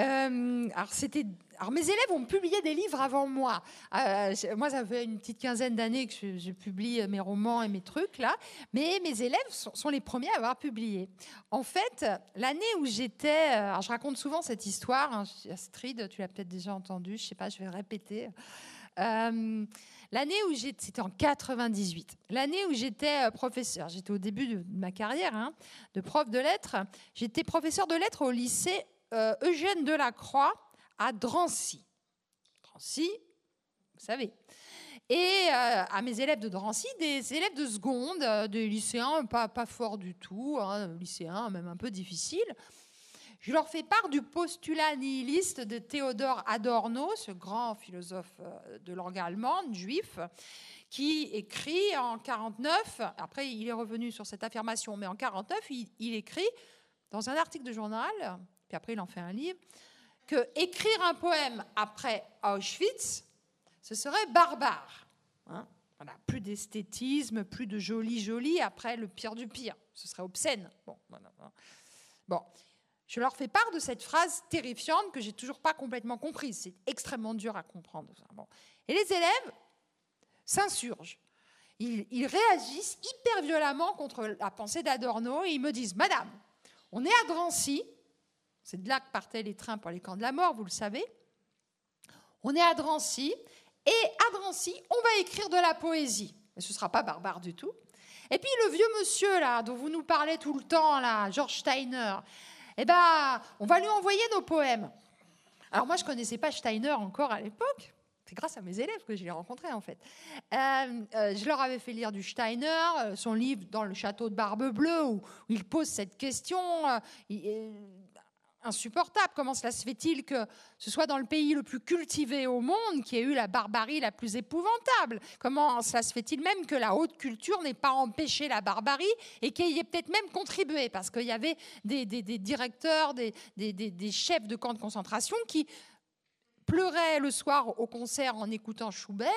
euh, alors, c'était, alors, mes élèves ont publié des livres avant moi. Euh, moi, ça fait une petite quinzaine d'années que je, publie mes romans et mes trucs, là. Mais mes élèves sont, les premiers à avoir publié. En fait, l'année où j'étais. Euh, je raconte souvent cette histoire. Hein, Astrid, tu l'as peut-être déjà entendue, je sais pas, je vais répéter. Euh, L'année où j'étais, c'était en 98, l'année où j'étais euh, professeur, j'étais au début de ma carrière hein, de prof de lettres, j'étais professeur de lettres au lycée euh, Eugène Delacroix à Drancy. Drancy, vous savez. Et euh, à mes élèves de Drancy, des élèves de seconde, des lycéens pas, pas forts du tout, hein, lycéens même un peu difficiles. Je leur fais part du postulat nihiliste de Théodore Adorno, ce grand philosophe euh, de langue allemande, juif, qui écrit en 49, après il est revenu sur cette affirmation, mais en 49, il, écrit dans un article de journal, puis après il en fait un livre, que écrire un poème après Auschwitz, ce serait barbare. Hein. plus d'esthétisme, plus de joli joli après le pire du pire. Ce serait obscène. Bon. Je leur fais part de cette phrase terrifiante que j'ai toujours pas complètement comprise. C'est extrêmement dur à comprendre. Et les élèves s'insurgent. Ils, réagissent hyper violemment contre la pensée d'Adorno et ils me disent Madame, on est à Drancy, c'est de là que partaient les trains pour les camps de la mort, vous le savez. On est à Drancy et à Drancy, on va écrire de la poésie. Mais ce ne sera pas barbare du tout. Et puis le vieux monsieur là, dont vous nous parlez tout le temps là, George Steiner, eh ben, on va lui envoyer nos poèmes. Alors moi, je connaissais pas Steiner encore à l'époque. C'est grâce à mes élèves que je l'ai rencontré en fait. Euh, euh, je leur avais fait lire du Steiner, euh, son livre Dans le château de Barbe Bleue, où, il pose cette question insupportable. Comment cela se fait-il que ce soit dans le pays le plus cultivé au monde qui ait eu la barbarie la plus épouvantable? Comment cela se fait-il même que la haute culture n'ait pas empêché la barbarie et qu'il y ait peut-être même contribué? Parce qu'il y avait des, directeurs, des, des chefs de camps de concentration qui pleuraient le soir au concert en écoutant Schubert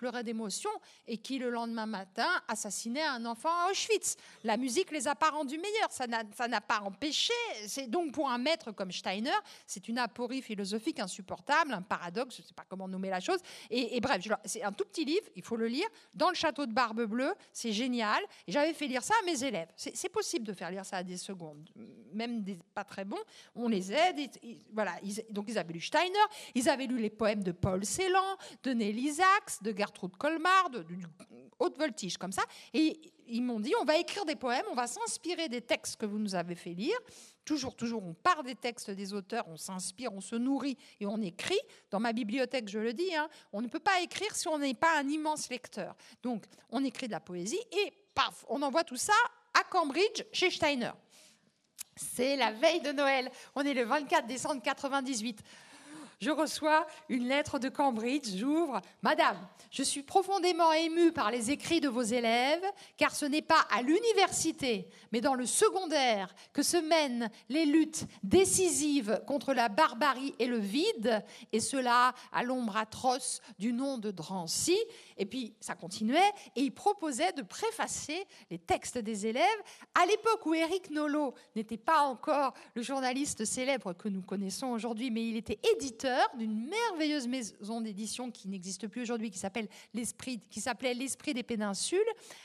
pleurait d'émotion et qui, le lendemain matin, assassinait un enfant à Auschwitz. La musique les a pas rendus meilleurs, ça n'a pas empêché. C'est donc pour un maître comme Steiner, c'est une aporie philosophique insupportable, un paradoxe, je ne sais pas comment nommer la chose. Et, bref, c'est un tout petit livre, il faut le lire, dans le château de Barbe Bleue, c'est génial. J'avais fait lire ça à mes élèves. C'est possible de faire lire ça à des secondes, même des pas très bons. On les aide. voilà. donc ils avaient lu Steiner, ils avaient lu les poèmes de Paul Celan, de Nelly Sachs, de Gerd de Colmar, de, haute voltige comme ça. Et ils m'ont dit, on va écrire des poèmes, on va s'inspirer des textes que vous nous avez fait lire. Toujours, toujours, on part des textes des auteurs, on s'inspire, on se nourrit et on écrit. Dans ma bibliothèque, je le dis, hein, on ne peut pas écrire si on n'est pas un immense lecteur. Donc, on écrit de la poésie et paf, on envoie tout ça à Cambridge chez Steiner. C'est la veille de Noël. On est le 24 décembre 98 je reçois une lettre de Cambridge, j'ouvre. Madame, je suis profondément émue par les écrits de vos élèves, car ce n'est pas à l'université, mais dans le secondaire que se mènent les luttes décisives contre la barbarie et le vide, et cela à l'ombre atroce du nom de Drancy. Et puis ça continuait, et il proposait de préfacer les textes des élèves à l'époque où Éric Nolot n'était pas encore le journaliste célèbre que nous connaissons aujourd'hui, mais il était éditeur d'une merveilleuse maison d'édition qui n'existe plus aujourd'hui, qui s'appelle l'Esprit, qui s'appelait l'Esprit des Péninsules.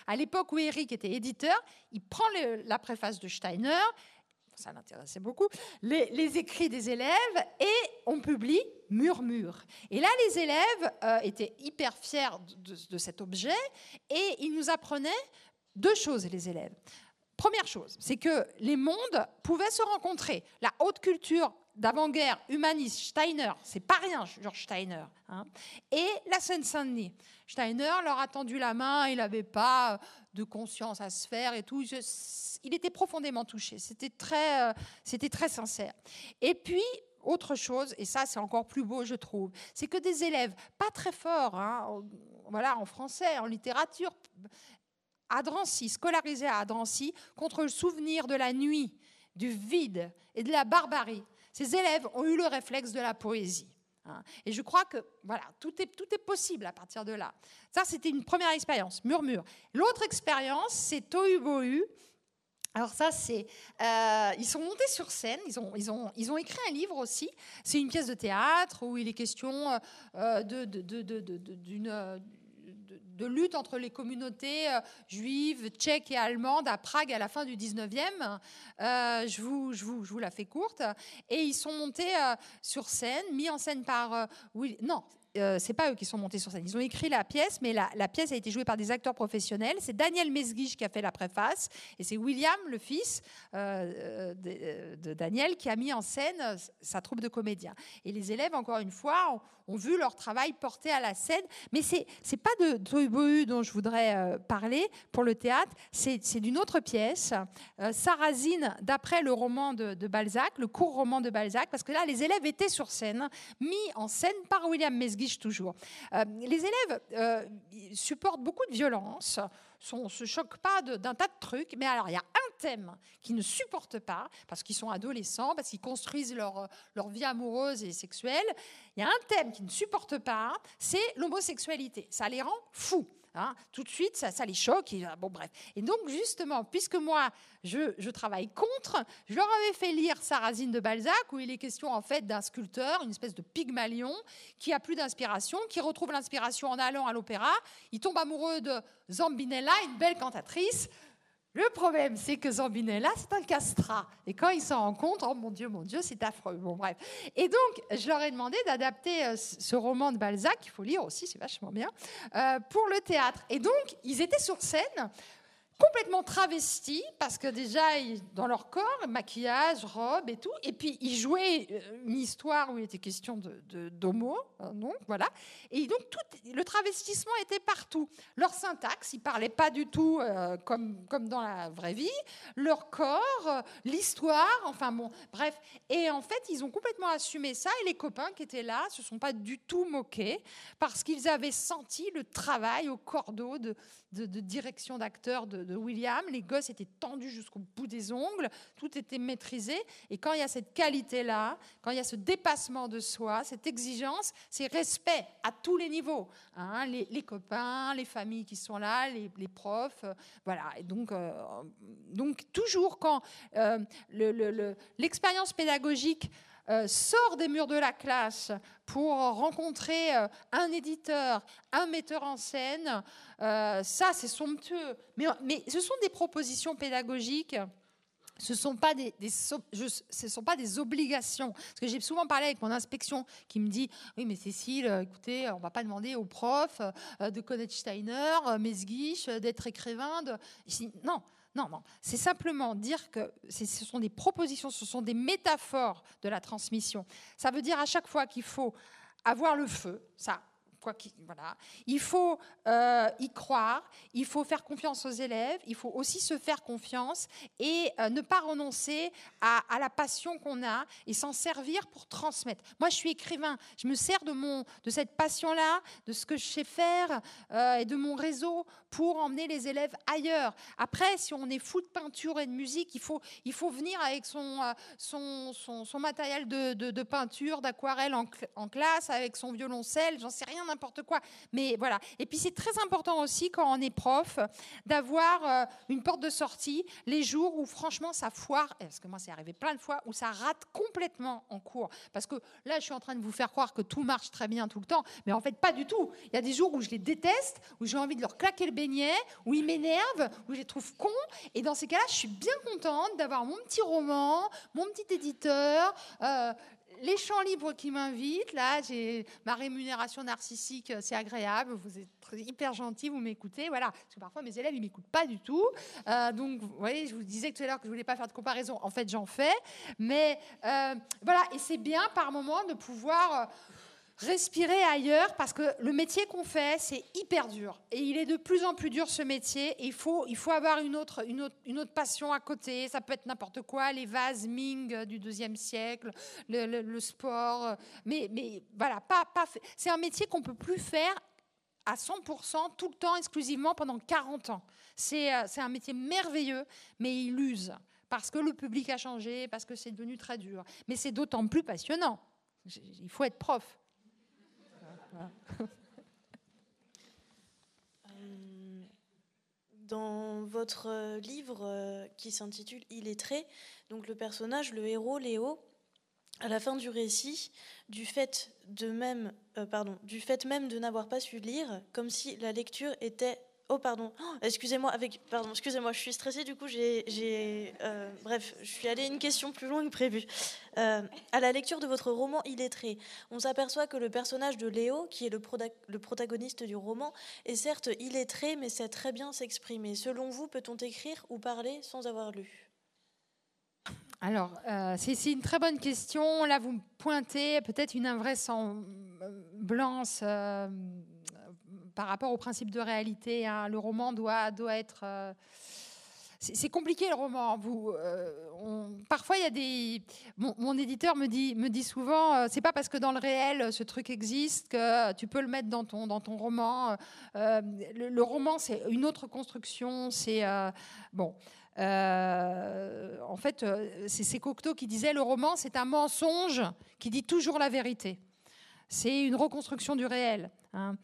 À l'époque où Eric était éditeur, il prend la préface de Steiner, ça l'intéressait beaucoup, les, écrits des élèves et on publie Murmure. Et là, les élèves euh, étaient hyper fiers de, cet objet et ils nous apprenaient deux choses, les élèves. Première chose, c'est que les mondes pouvaient se rencontrer. La haute culture d'avant-guerre humaniste, Steiner, c'est pas rien, Georges Steiner, hein, et la Seine-Saint-Denis. Steiner leur a tendu la main, il n'avait pas de conscience à se faire et tout. il était profondément touché, c'était très, euh, c'était très sincère. Et puis, autre chose, et ça c'est encore plus beau, je trouve, c'est que des élèves pas très forts, hein, voilà, en français, en littérature, à Drancy, scolarisés à Drancy, contre le souvenir de la nuit, du vide et de la barbarie ces élèves ont eu le réflexe de la poésie. Hein. Et je crois que voilà, tout est, tout est possible à partir de là. Ça, c'était une première expérience, murmure. L'autre expérience, c'est Tohu Bohu. Alors ça, c'est... Euh, ils sont montés sur scène, ils ont, ils ont, ils ont écrit un livre aussi. C'est une pièce de théâtre où il est question euh, de, d'une de lutte entre les communautés euh, juives, tchèques et allemandes à Prague à la fin du 19e. Euh, je, vous, je, vous, je, vous, la fais courte. Et ils sont montés euh, sur scène, mis en scène par... Non, euh, c'est pas eux qui sont montés sur scène. Ils ont écrit la pièce, mais la, pièce a été jouée par des acteurs professionnels. C'est Daniel Mesguich qui a fait la préface, et c'est William, le fils euh, de, Daniel, qui a mis en scène sa troupe de comédiens. Et les élèves, encore une fois, ont, vu leur travail porté à la scène. Mais c'est c'est pas de Tohubohu dont je voudrais euh, parler pour le théâtre. C'est d'une autre pièce, Sarrazine, d'après le roman de, de, Balzac, le court roman de Balzac, parce que là, les élèves étaient sur scène, mis en scène par William Mesguich toujours. Euh, les élèves euh, supportent beaucoup de violence, ne se choquent pas d'un tas de trucs, mais alors il y a un thème qu'ils ne supportent pas, parce qu'ils sont adolescents, parce qu'ils construisent leur, leur vie amoureuse et sexuelle. Il y a un thème qu'ils ne supportent pas, c'est l'homosexualité. Ça les rend fous. Hein. tout de suite, ça, ça les choque. Et, bon, bref. Et donc, justement, puisque moi, je, travaille contre, je leur avais fait lire Sarrazine de Balzac, où il est question en fait d'un sculpteur, une espèce de pygmalion, qui a plus d'inspiration, qui retrouve l'inspiration en allant à l'opéra. Il tombe amoureux de Zambinella, une belle cantatrice. Le problème, c'est que Zambinella, c'est un castrat. Et quand ils s'en compte, oh mon Dieu, mon Dieu, c'est affreux. Bon, bref. Et donc, je leur ai demandé d'adapter euh, ce roman de Balzac, qu'il faut lire aussi, c'est vachement bien, euh, pour le théâtre. Et donc, ils étaient sur scène complètement travestis, parce que déjà, dans leur corps, maquillage, robe et tout, et puis ils jouaient euh, une histoire où il était question de, d'homo, hein, donc voilà, et donc tout, le travestissement était partout. Leur syntaxe, ils parlaient pas du tout euh, comme, comme dans la vraie vie, leur corps, euh, l'histoire, enfin bon, bref, et en fait, ils ont complètement assumé ça, et les copains qui étaient là se sont pas du tout moqués, parce qu'ils avaient senti le travail au cordeau de, de, direction d'acteurs de, William. Les gosses étaient tendus jusqu'au bout des ongles, tout était maîtrisé. Et quand il y a cette qualité-là, quand il y a ce dépassement de soi, cette exigence, c'est respect à tous les niveaux. Hein. les, copains, les familles qui sont là, les, profs, euh, voilà. Et donc, euh, donc toujours quand euh, l'expérience pédagogique sort des murs de la classe pour rencontrer euh, un éditeur, un metteur en scène, euh, ça c'est somptueux. Mais, ce sont des propositions pédagogiques. Ce ne sont, pas des, obligations. Parce que j'ai souvent parlé avec mon inspection qui me dit Oui, mais Cécile, écoutez, on ne va pas demander aux profs de connaître Steiner, Mesguich, d'être écrivain. De... non, non, non. C'est simplement dire que ce sont des propositions, ce sont des métaphores de la transmission. Ça veut dire à chaque fois qu'il faut avoir le feu, ça, quoi voilà. Il faut euh, y croire, il faut faire confiance aux élèves, il faut aussi se faire confiance et euh, ne pas renoncer à, la passion qu'on a et s'en servir pour transmettre. Moi, je suis écrivain, je me sers de, mon, de cette passion-là, de ce que je sais faire euh, et de mon réseau pour emmener les élèves ailleurs. Après, si on est fou de peinture et de musique, il faut, il faut venir avec son, son, son, matériel de, de, peinture, d'aquarelle en, en classe, avec son violoncelle, j'en sais rien, n'importe quoi. Mais voilà. Et puis c'est très important aussi quand on est prof d'avoir euh, une porte de sortie les jours où franchement ça foire, parce que moi c'est arrivé plein de fois où ça rate complètement en cours. Parce que là je suis en train de vous faire croire que tout marche très bien tout le temps, mais en fait pas du tout. Il y a des jours où je les déteste, où j'ai envie de leur claquer le beignet, où ils m'énervent, où je les trouve cons. Et dans ces cas-là, je suis bien contente d'avoir mon petit roman, mon petit éditeur. Euh, les champs libres qui m'invitent, là, j'ai ma rémunération narcissique, euh, c'est agréable, vous êtes hyper gentil, vous m'écoutez, voilà. Parce que parfois mes élèves, ils m'écoutent pas du tout. Euh, donc, vous voyez, je vous disais tout à l'heure que je voulais pas faire de comparaison. En fait, j'en fais, mais euh, voilà. Et c'est bien par moment de pouvoir respirer ailleurs parce que le métier qu'on fait, c'est hyper dur. Et il est de plus en plus dur ce métier. il, faut, il faut avoir une autre, une, autre, une autre passion à côté. Ça peut être n'importe quoi, les vases Ming du deuxième siècle, le, sport. Mais, mais voilà, pas, pas c'est un métier qu'on peut plus faire à 100% tout le temps, exclusivement pendant 40 ans. Euh, c'est un métier merveilleux, mais il use parce que le public a changé, parce que c'est devenu très dur. Mais c'est d'autant plus passionnant. Il faut être prof. Euh, dans votre livre euh, qui s'intitule Illettré, donc le personnage, le héros Léo, à la fin du récit, du fait de même, euh, pardon, du fait même de n'avoir pas su lire, comme si la lecture était Oh pardon, oh, excusez-moi, avec pardon, excusez-moi, je suis stressée du coup, j'ai, euh, bref, je suis allée une question plus longue que prévu. Euh, à la lecture de votre roman Illettré, on s'aperçoit que le personnage de Léo, qui est le, protagoniste du roman, est certes illettré, mais sait très bien s'exprimer. Selon vous, peut-on écrire ou parler sans avoir lu? Alors, euh, c'est une très bonne question. Là, vous pointez peut-être une invraisemblance par rapport au principe de réalité. Hein. Le roman doit, doit être... Euh, c'est compliqué le roman. Euh, parfois, il y a des. Mon, éditeur me dit, me dit souvent, euh, c'est pas parce que dans le réel ce truc existe que tu peux le mettre dans ton dans ton roman. le, roman, c'est une autre construction. C'est bon. en fait, c'est Cocteau qui disait le roman, c'est un mensonge qui dit toujours la vérité. C'est une reconstruction du réel. Hein.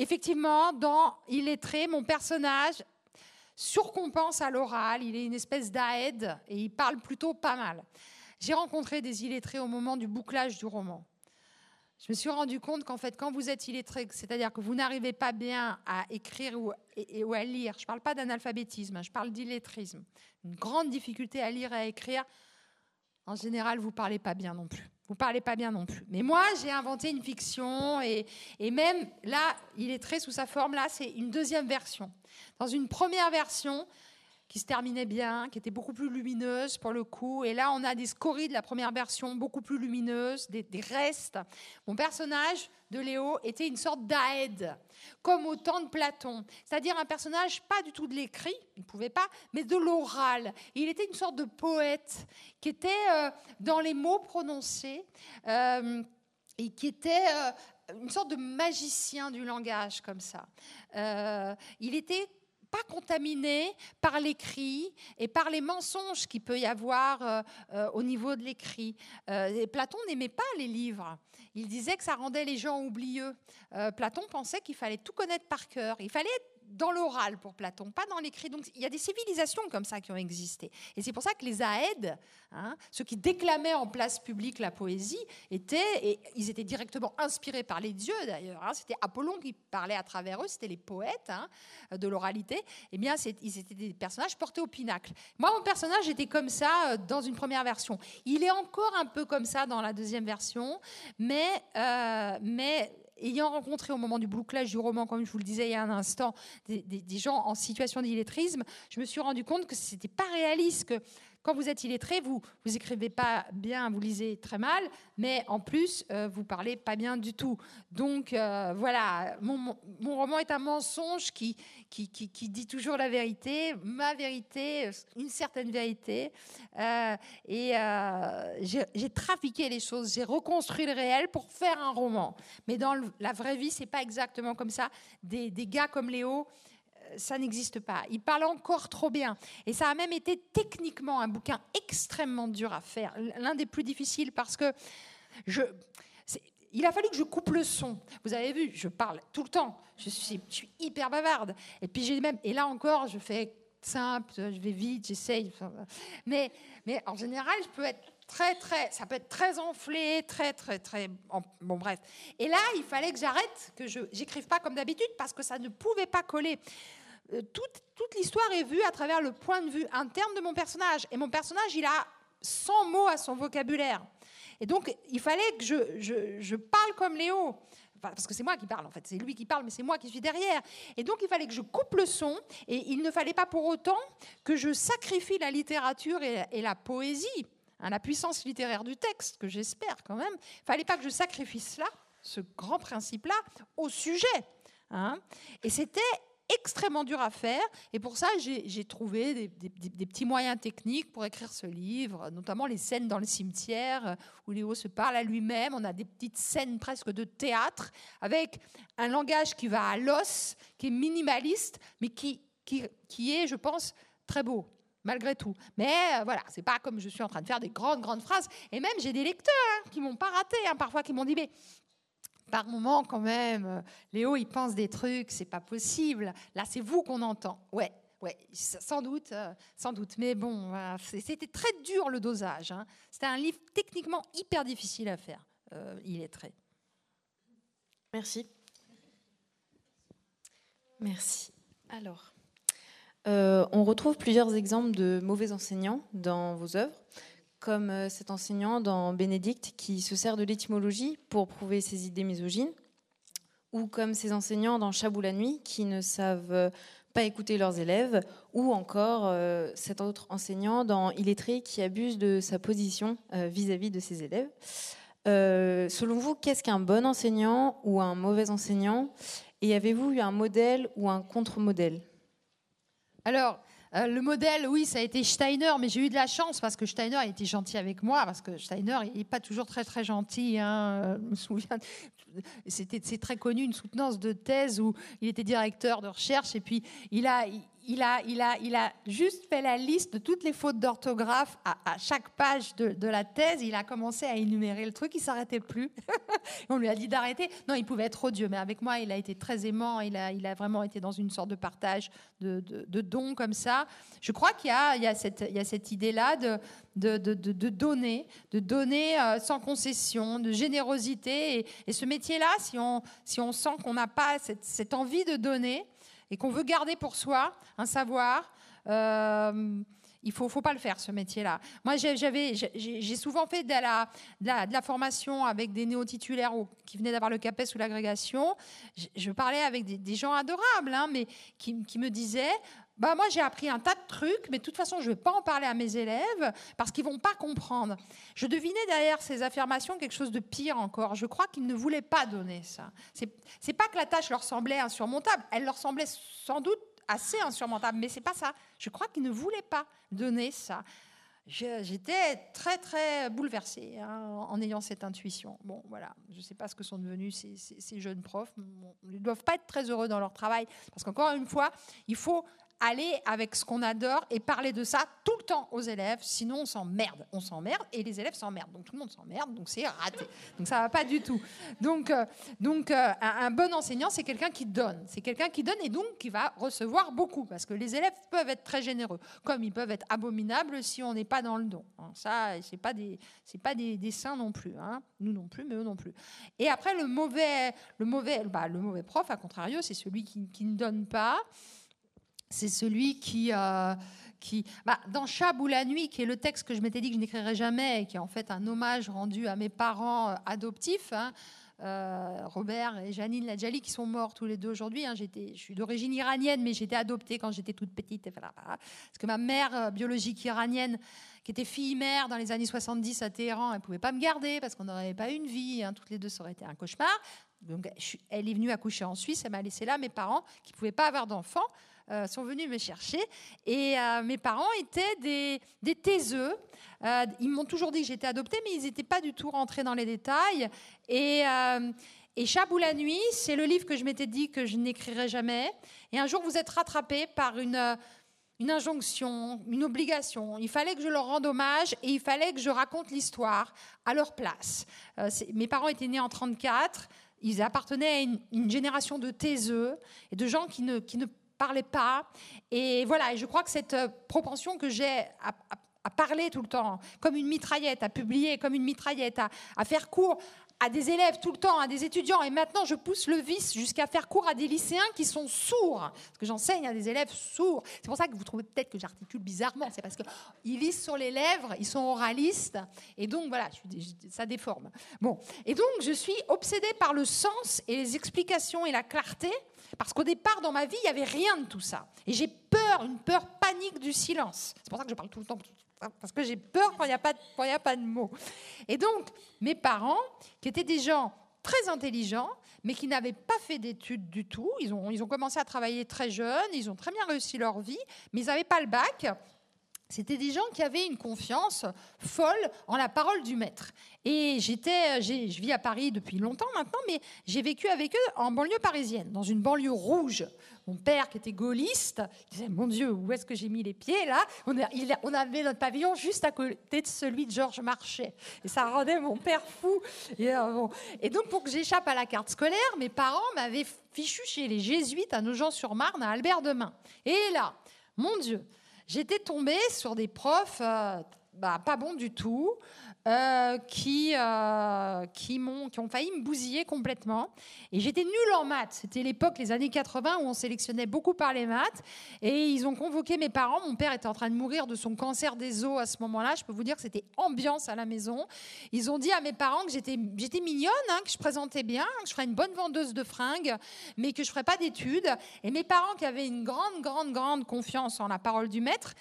Effectivement, dans Illettré, mon personnage surcompense à l'oral, il est une espèce d'aide et il parle plutôt pas mal. J'ai rencontré des illettrés au moment du bouclage du roman. Je me suis rendu compte qu'en fait, quand vous êtes illettré, c'est-à-dire que vous n'arrivez pas bien à écrire ou, à lire, je ne parle pas d'analphabétisme, je parle d'illettrisme, une grande difficulté à lire et à écrire, en général, vous parlez pas bien non plus. Vous parlez pas bien non plus. Mais moi, j'ai inventé une fiction et, et, même là, il est très sous sa forme. Là, c'est une deuxième version. Dans une première version, qui se terminait bien, qui était beaucoup plus lumineuse pour le coup. Et là, on a des scories de la première version, beaucoup plus lumineuses, des, restes. Mon personnage de Léo était une sorte d'aide, comme au temps de Platon. C'est-à-dire un personnage pas du tout de l'écrit, il ne pouvait pas, mais de l'oral. Il était une sorte de poète qui était euh, dans les mots prononcés euh, et qui était... Euh, une sorte de magicien du langage comme ça. il était pas contaminé par l'écrit et par les mensonges qu'il peut y avoir euh, euh, au niveau de l'écrit. Euh, Platon n'aimait pas les livres. Il disait que ça rendait les gens oublieux. Platon pensait qu'il fallait tout connaître par cœur. Il fallait être dans l'oral pour Platon, pas dans l'écrit. Donc il y a des civilisations comme ça qui ont existé. Et c'est pour ça que les Aèdes, hein, ceux qui déclamaient en place publique la poésie, étaient, et ils étaient directement inspirés par les dieux d'ailleurs. Hein. C'était Apollon qui parlait à travers eux, c'était les poètes hein, de l'oralité. Eh bien, ils étaient des personnages portés au pinacle. Moi, mon personnage était comme ça euh, dans une première version. Il est encore un peu comme ça dans la deuxième version, mais, euh, mais ayant rencontré au moment du bouclage du roman, comme je vous le disais il y a un instant, des, gens en situation d'illettrisme, je me suis rendu compte que ce n'était pas réaliste, quand vous êtes illettré, vous vous écrivez pas bien, vous lisez très mal, mais en plus, euh, vous parlez pas bien du tout. Donc euh, voilà, mon, roman est un mensonge qui qui, qui, dit toujours la vérité, ma vérité, une certaine vérité. Euh, et j'ai trafiqué les choses, j'ai reconstruit le réel pour faire un roman. Mais dans la vraie vie, c'est pas exactement comme ça. Des, des gars comme Léo, ça n'existe pas. Il parle encore trop bien. Et ça a même été techniquement un bouquin extrêmement dur à faire, l'un des plus difficiles parce que je, il a fallu que je coupe le son. Vous avez vu, je parle tout le temps. Je suis, hyper bavarde. Et puis j'ai même, et là encore, je fais simple, je vais vite, j'essaye. Mais, mais en général, je peux être très, très, ça peut être très enflé, très, très, très, bon bref. Et là, il fallait que j'arrête, que je n'écrive pas comme d'habitude parce que ça ne pouvait pas coller. Euh, toute, l'histoire est vue à travers le point de vue interne de mon personnage. Et mon personnage, il a 100 mots à son vocabulaire. Et donc, il fallait que je, parle comme Léo. parce que c'est moi qui parle, en fait. C'est lui qui parle, mais c'est moi qui suis derrière. Et donc, il fallait que je coupe le son. Et il ne fallait pas pour autant que je sacrifie la littérature et, la poésie, hein, la puissance littéraire du texte, que j'espère quand même. Il fallait pas que je sacrifie cela, ce grand principe-là, au sujet. Hein. Et c'était extrêmement dur à faire. Et pour ça, j'ai trouvé des, petits moyens techniques pour écrire ce livre, notamment les scènes dans le cimetière où Léo se parle à lui-même. On a des petites scènes presque de théâtre avec un langage qui va à l'os, qui est minimaliste, mais qui, qui, qui est, je pense, très beau malgré tout. Mais euh, voilà, c'est pas comme je suis en train de faire des grandes, grandes phrases. Et même, j'ai des lecteurs hein, qui m'ont pas raté, hein, parfois, qui m'ont dit, mais par moment quand même, euh, Léo, il pense des trucs, c'est pas possible. Là, c'est vous qu'on entend. Ouais, ouais, sans doute, euh, sans doute. Mais bon, c'était très dur le dosage. Hein. C'était un livre techniquement hyper difficile à faire. Euh, il est très. Merci. Merci. Alors, on retrouve plusieurs exemples de mauvais enseignants dans vos œuvres comme euh, cet enseignant dans Bénédicte qui se sert de l'étymologie pour prouver ses idées misogynes, ou comme ces enseignants dans Chabou la nuit qui ne savent euh, pas écouter leurs élèves, ou encore euh, cet autre enseignant dans Illettré qui abuse de sa position vis-à-vis de ses élèves. selon vous, qu'est-ce qu'un bon enseignant ou un mauvais enseignant? Et avez-vous eu un modèle ou un contre-modèle? Alors, euh, le modèle, oui, ça a été Steiner, mais j'ai eu de la chance parce que Steiner a été gentil avec moi, parce que Steiner, il n'est pas toujours très très gentil. Hein. Euh, je me souviens, c'est très connu une soutenance de thèse où il était directeur de recherche et puis il a a, il, a, il a juste fait la liste de toutes les fautes d'orthographe à, chaque page de, la thèse. Il a commencé à énumérer le truc, il s'arrêtait plus. [LAUGHS] On lui a dit d'arrêter. Non, il pouvait être odieux, mais avec moi, il a été très aimant. Il a, il a vraiment été dans une sorte de partage de, de, dons comme ça. Je crois qu'il y a, il y a cette, il cette idée-là de, de, de, de, donner, de donner euh, sans concession, de générosité. Et, ce métier-là, si on, si on sent qu'on n'a pas cette envie de donner, et qu'on veut garder pour soi un savoir, euh, il faut, faut pas le faire ce métier-là. Moi, j'ai souvent fait de la, de la, formation avec des néo-titulaires qui venaient d'avoir le CAPES ou l'agrégation. Je, parlais avec des, gens adorables, hein, mais qui, me disaient bah moi j'ai appris un tas de trucs, mais de toute façon je ne vais pas en parler à mes élèves parce qu'ils vont pas comprendre. Je devinais derrière ces affirmations quelque chose de pire encore. Je crois qu'ils ne voulaient pas donner ça. C'est pas que la tâche leur semblait insurmontable, elle leur semblait sans doute assez insurmontable, mais c'est pas ça. Je crois qu'ils ne voulaient pas donner ça. J'étais très très bouleversée hein, en ayant cette intuition. Bon, voilà, je ne sais pas ce que sont devenus ces jeunes profs. Ils ne doivent pas être très heureux dans leur travail parce qu'encore une fois, il faut aller avec ce qu'on adore et parler de ça tout le temps aux élèves, sinon on s'emmerde. On s'emmerde et les élèves s'emmerdent. Donc tout le monde s'emmerde, donc c'est raté. Donc ça va pas du tout. Donc, euh, donc euh, un, bon enseignant, c'est quelqu'un qui donne. C'est quelqu'un qui donne et donc qui va recevoir beaucoup. Parce que les élèves peuvent être très généreux, comme ils peuvent être abominables si on n'est pas dans le don. Hein, ça, c'est pas des, c'est pas des, saints non plus. Hein. Nous non plus, mais eux non plus. Et après, le mauvais, le mauvais, bah, le mauvais prof, à contrario, c'est celui qui, qui ne donne pas c'est celui qui, euh, bah, dans Chab ou la nuit, qui est le texte que je m'étais dit que je n'écrirais jamais, et qui est en fait un hommage rendu à mes parents euh, adoptifs. Hein, Robert et Janine Ladjali, qui sont morts tous les deux aujourd'hui. Hein. je suis d'origine iranienne, mais j'étais adoptée quand j'étais toute petite. Parce que ma mère biologique iranienne, qui était fille-mère dans les années 70 à Téhéran, elle ne pouvait pas me garder parce qu'on n'aurait pas une vie. Hein. toutes les deux, ça aurait été un cauchemar. Donc, elle est venue accoucher en Suisse, elle m'a laissé là. Mes parents, qui ne pouvaient pas avoir d'enfants, euh, sont venus me chercher. Et euh, mes parents étaient des, des taiseux. Euh, ils m'ont toujours dit que j'étais adoptée, mais ils n'étaient pas du tout rentrés dans les détails. Et, et Chabou la nuit, c'est le livre que je m'étais dit que je n'écrirais jamais. Et un jour, vous êtes rattrapé par une une injonction, une obligation. Il fallait que je leur rende hommage et il fallait que je raconte l'histoire à leur place. mes parents étaient nés en 1934. Ils appartenaient à une, génération de taiseux et de gens qui ne, qui ne parlaient pas. Et voilà, et je crois que cette euh, propension que j'ai à, parler tout le temps, comme une mitraillette, à publier comme une mitraillette, à faire court à des élèves tout le temps, à des étudiants, et maintenant je pousse le vice jusqu'à faire cours à des lycéens qui sont sourds, parce que j'enseigne à des élèves sourds. C'est pour ça que vous trouvez peut-être que j'articule bizarrement, c'est parce qu'ils lisent sur les lèvres, ils sont oralistes, et donc voilà, ça déforme. Bon, et donc je suis obsédée par le sens et les explications et la clarté, parce qu'au départ dans ma vie, il n'y avait rien de tout ça. Et j'ai peur, une peur panique du silence. C'est pour ça que je parle tout le temps parce que j'ai peur quand il n'y a, pas de, a pas de mots. Et donc, mes parents, qui étaient des gens très intelligents, mais qui n'avaient pas fait d'études du tout, ils ont, ils ont commencé à travailler très jeunes, ils ont très bien réussi leur vie, mais ils n'avaient pas le bac. C'était des gens qui avaient une confiance folle en la parole du maître. Et j'étais, je vis à Paris depuis longtemps maintenant, mais j'ai vécu avec eux en banlieue parisienne, dans une banlieue rouge. Mon père, qui était gaulliste, disait Mon Dieu, où est-ce que j'ai mis les pieds là? On, on avait notre pavillon juste à côté de celui de Georges Marchais. Et ça rendait mon père fou. Et, euh, et donc, pour que j'échappe à la carte scolaire, mes parents m'avaient fichu chez les jésuites à Nogent-sur-Marne, à Albert Demain. Et là, mon Dieu, j'étais tombée sur des profs euh, bah, pas bons du tout, euh, qui, euh, qui, qui ont failli me bousiller complètement. Et j'étais nulle en maths. C'était l'époque, les années 80, où on sélectionnait beaucoup par les maths. Et ils ont convoqué mes parents. Mon père était en train de mourir de son cancer des os à ce moment-là. Je peux vous dire que c'était ambiance à la maison. Ils ont dit à mes parents que j'étais, mignonne, hein, que je présentais bien, que je ferais une bonne vendeuse de fringues, mais que je ferais pas d'études. Et mes parents, qui avaient une grande, grande, grande confiance en la parole du maître,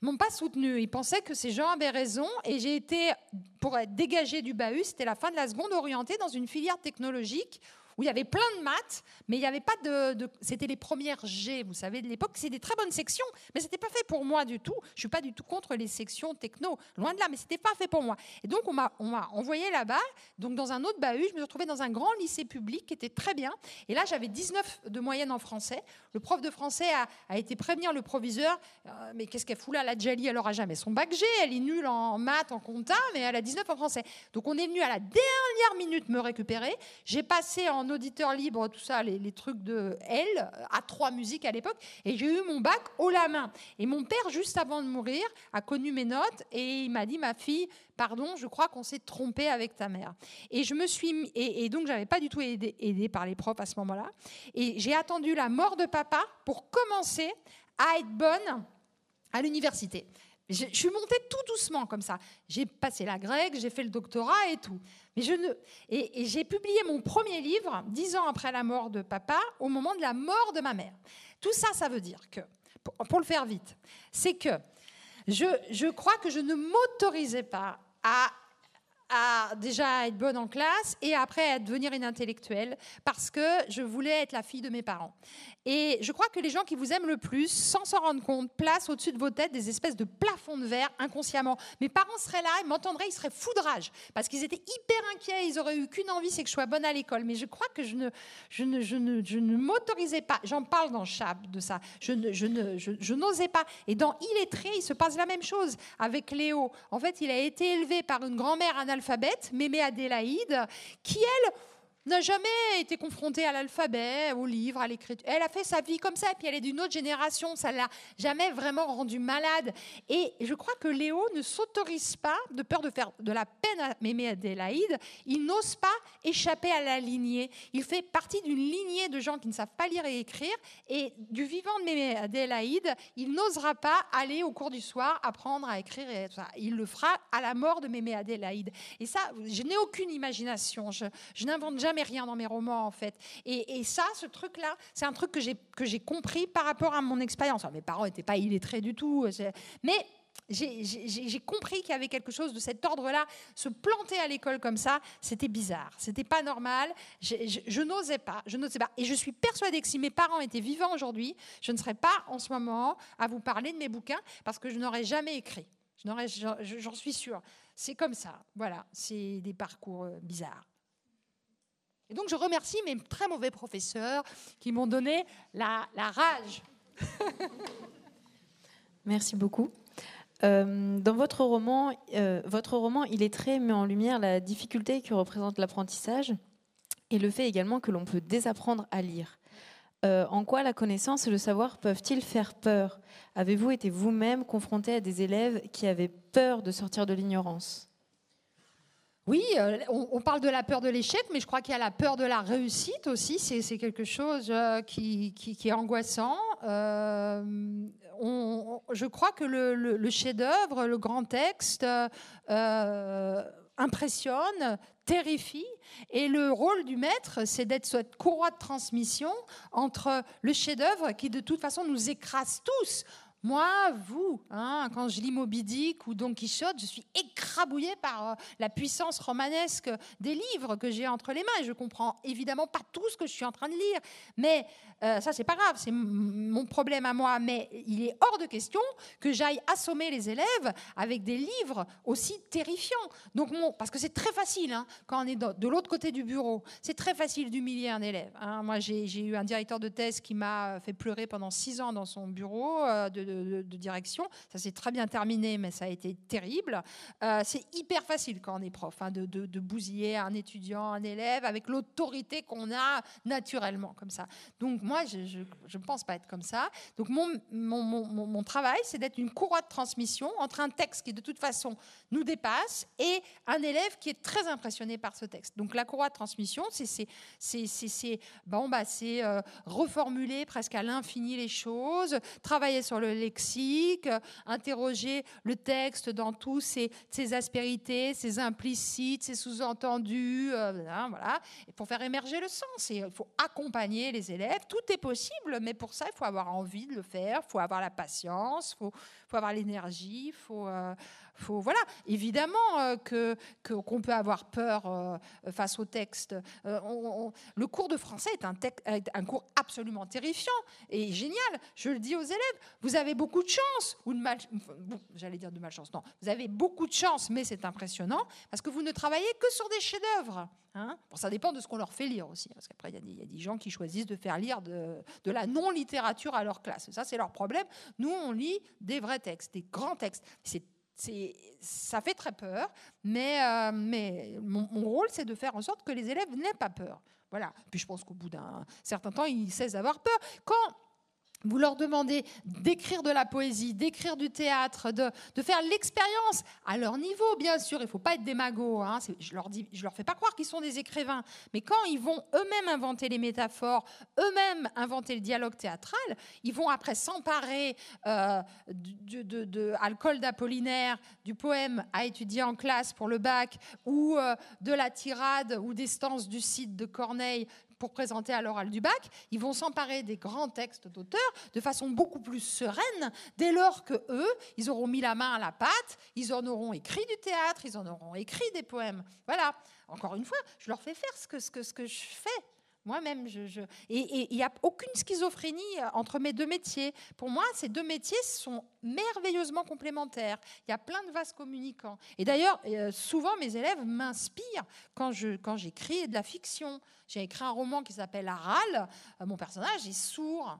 m'ont pas soutenu. Ils pensaient que ces gens avaient raison et j'ai été, pour être dégagée du bahut, c'était la fin de la seconde orientée dans une filière technologique où il y avait plein de maths, mais il n'y avait pas de, C'était les premières G, vous savez, de l'époque. C'est des très bonnes sections, mais c'était pas fait pour moi du tout. Je suis pas du tout contre les sections techno, loin de là, mais c'était pas fait pour moi. Et donc on m'a envoyé là-bas, donc dans un autre bahut. Je me retrouvée dans un grand lycée public qui était très bien. Et là, j'avais 19 de moyenne en français. Le prof de français a, été prévenir le proviseur. Euh, mais qu'est-ce qu'elle fout là, la Djali Elle aura jamais son bac G. Elle est nulle en maths, en compta, mais elle a 19 en français. Donc on est venu à la dernière minute me récupérer. J'ai passé en auditeur libre, tout ça, les, trucs de L, à trois musiques à l'époque, et j'ai eu mon bac haut la main. Et mon père, juste avant de mourir, a connu mes notes et il m'a dit, ma fille, pardon, je crois qu'on s'est trompé avec ta mère. Et je me suis, et, et donc j'avais pas du tout aidé, aidé par les profs à ce moment-là. Et j'ai attendu la mort de papa pour commencer à être bonne à l'université. Je, suis montée tout doucement comme ça. J'ai passé la grecque, j'ai fait le doctorat et tout. Mais je ne... Et, j'ai publié mon premier livre dix ans après la mort de papa, au moment de la mort de ma mère. Tout ça, ça veut dire que, pour, le faire vite, c'est que je, je crois que je ne m'autorisais pas à à déjà être bonne en classe et après à devenir une intellectuelle parce que je voulais être la fille de mes parents. Et je crois que les gens qui vous aiment le plus, sans s'en rendre compte, placent au-dessus de vos têtes des espèces de plafonds de verre inconsciemment. Mes parents seraient là, ils m'entendraient, ils seraient foudrage parce qu'ils étaient hyper inquiets, ils auraient eu qu'une envie, c'est que je sois bonne à l'école. Mais je crois que je ne, je ne, je ne, je ne m'autorisais pas. J'en parle dans Chap de ça. Je ne, je ne, je, n'osais pas. Et dans Illettré, il se passe la même chose avec Léo. En fait, il a été élevé par une grand-mère analphabète, Mémé Adélaïde, qui elle n'a jamais été confrontée à l'alphabet, au livre, à l'écriture. Elle a fait sa vie comme ça, et puis elle est d'une autre génération, ça l'a jamais vraiment rendue malade. Et je crois que Léo ne s'autorise pas, de peur de faire de la peine à Mémé Adélaïde, il n'ose pas échapper à la lignée. Il fait partie d'une lignée de gens qui ne savent pas lire et écrire, et du vivant de Mémé Adélaïde, il n'osera pas aller au cours du soir apprendre à écrire. Il le fera à la mort de Mémé Adélaïde. Et ça, je n'ai aucune imagination, je n'invente jamais rien dans mes romans, en fait. Et, ça, ce truc-là, c'est un truc que j'ai compris par rapport à mon expérience. mes parents n'étaient pas illettrés du tout, mais j'ai compris qu'il y avait quelque chose de cet ordre-là. Se planter à l'école comme ça, c'était bizarre. C'était pas normal. Je, n'osais pas. Je n'osais pas. Et je suis persuadée que si mes parents étaient vivants aujourd'hui, je ne serais pas en ce moment à vous parler de mes bouquins parce que je n'aurais jamais écrit. J'en suis sûre. C'est comme ça. Voilà. C'est des parcours euh, bizarres. Et donc je remercie mes très mauvais professeurs qui m'ont donné la, rage. [LAUGHS] Merci beaucoup. Euh, dans votre roman, euh, votre roman illettré met en lumière la difficulté que représente l'apprentissage et le fait également que l'on peut désapprendre à lire. Euh, en quoi la connaissance et le savoir peuvent-ils faire peur? Avez-vous été vous-même confronté à des élèves qui avaient peur de sortir de l'ignorance? Oui, on, parle de la peur de l'échec, mais je crois qu'il y a la peur de la réussite aussi. C'est quelque chose qui, qui, est angoissant je crois que le, chef-d'œuvre, le grand texte, euh, impressionne, terrifie. Et le rôle du maître, c'est d'être cette courroie de transmission entre le chef-d'œuvre qui, de toute façon, nous écrase tous. Moi, vous, hein, quand je lis Moby Dick ou Don Quichotte, je suis écrabouillée par euh, la puissance romanesque des livres que j'ai entre les mains. Et je comprends évidemment pas tout ce que je suis en train de lire. Mais euh, ça, c'est pas grave, c'est mon problème à moi. Mais il est hors de question que j'aille assommer les élèves avec des livres aussi terrifiants. Donc, parce que c'est très facile hein, quand on est de l'autre côté du bureau. C'est très facile d'humilier un élève. Hein. Moi, j'ai eu un directeur de thèse qui m'a fait pleurer pendant six ans dans son bureau euh, de, direction. Ça s'est très bien terminé, mais ça a été terrible. Euh, c'est hyper facile quand on est prof hein, de, de bousiller un étudiant, un élève avec l'autorité qu'on a naturellement comme ça. Donc moi, je ne pense pas être comme ça. Donc mon, mon, mon, mon travail, c'est d'être une courroie de transmission entre un texte qui, de toute façon, nous dépasse et un élève qui est très impressionné par ce texte. Donc la courroie de transmission, c'est bon, bah, euh, reformuler presque à l'infini les choses, travailler sur le lexique, interroger le texte dans tous ses, ses aspérités, ses implicites, ses sous-entendus, euh, voilà, pour faire émerger le sens. Il faut accompagner les élèves. Est possible, mais pour ça, il faut avoir envie de le faire, il faut avoir la patience, il faut, faut, avoir l'énergie, il faut, euh, faut, voilà, évidemment euh, que qu'on peut avoir peur euh, face au texte. Euh, le cours de français est un, cours absolument terrifiant et génial. Je le dis aux élèves. Vous avez beaucoup de chance ou de mal, j'allais dire de malchance. Non, vous avez beaucoup de chance, mais c'est impressionnant parce que vous ne travaillez que sur des chefs-d'œuvre. Hein bon, ça dépend de ce qu'on leur fait lire aussi, parce qu'après il y, a des gens qui choisissent de faire lire de, la non-littérature à leur classe. Ça, c'est leur problème. Nous, on lit des vrais textes, des grands textes. Ça fait très peur, mais, euh, mais mon, mon rôle, c'est de faire en sorte que les élèves n'aient pas peur. Voilà. Puis je pense qu'au bout d'un certain temps, ils cessent d'avoir peur. Quand vous leur demandez d'écrire de la poésie, d'écrire du théâtre, de, faire l'expérience à leur niveau, bien sûr. Il ne faut pas être démago. Hein. Je leur dis, je leur fais pas croire qu'ils sont des écrivains. Mais quand ils vont eux-mêmes inventer les métaphores, eux-mêmes inventer le dialogue théâtral, ils vont après s'emparer euh, de, de, d'Apollinaire, du poème à étudier en classe pour le bac, ou euh, de la tirade ou des stances du site de Corneille pour présenter à l'oral du bac, ils vont s'emparer des grands textes d'auteurs de façon beaucoup plus sereine, dès lors que eux, ils auront mis la main à la pâte, ils en auront écrit du théâtre, ils en auront écrit des poèmes. Voilà. Encore une fois, je leur fais faire ce que, ce que, ce que je fais. Moi-même, je, et il n'y a aucune schizophrénie entre mes deux métiers. Pour moi, ces deux métiers sont merveilleusement complémentaires. Il y a plein de vases communicants. Et d'ailleurs, euh, souvent, mes élèves m'inspirent quand j'écris quand de la fiction. J'ai écrit un roman qui s'appelle Aral. Euh, mon personnage est sourd.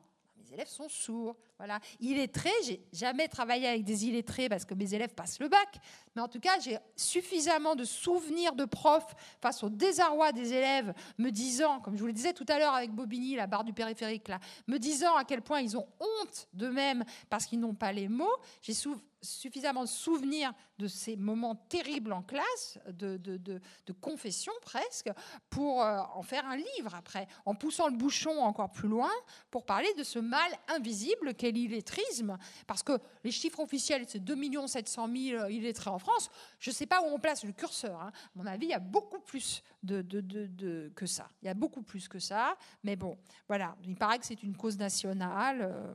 Mes élèves sont sourds. Voilà. Illettré, j'ai jamais travaillé avec des illettrés parce que mes élèves passent le bac. Mais en tout cas, j'ai suffisamment de souvenirs de profs face au désarroi des élèves, me disant, comme je vous le disais tout à l'heure avec Bobigny, la barre du périphérique, là, me disant à quel point ils ont honte d'eux-mêmes parce qu'ils n'ont pas les mots. J'ai suffisamment de souvenirs de ces moments terribles en classe, de, de, confession presque, pour euh, en faire un livre après, en poussant le bouchon encore plus loin pour parler de ce mal invisible qu'est l'illettrisme. Parce que les chiffres officiels, c'est 2 700 000 illettrés en France. Je ne sais pas où on place le curseur. Hein. À mon avis, il y a beaucoup plus que ça. Il y a beaucoup plus que ça. Mais bon, voilà, il paraît que c'est une cause nationale. Euh,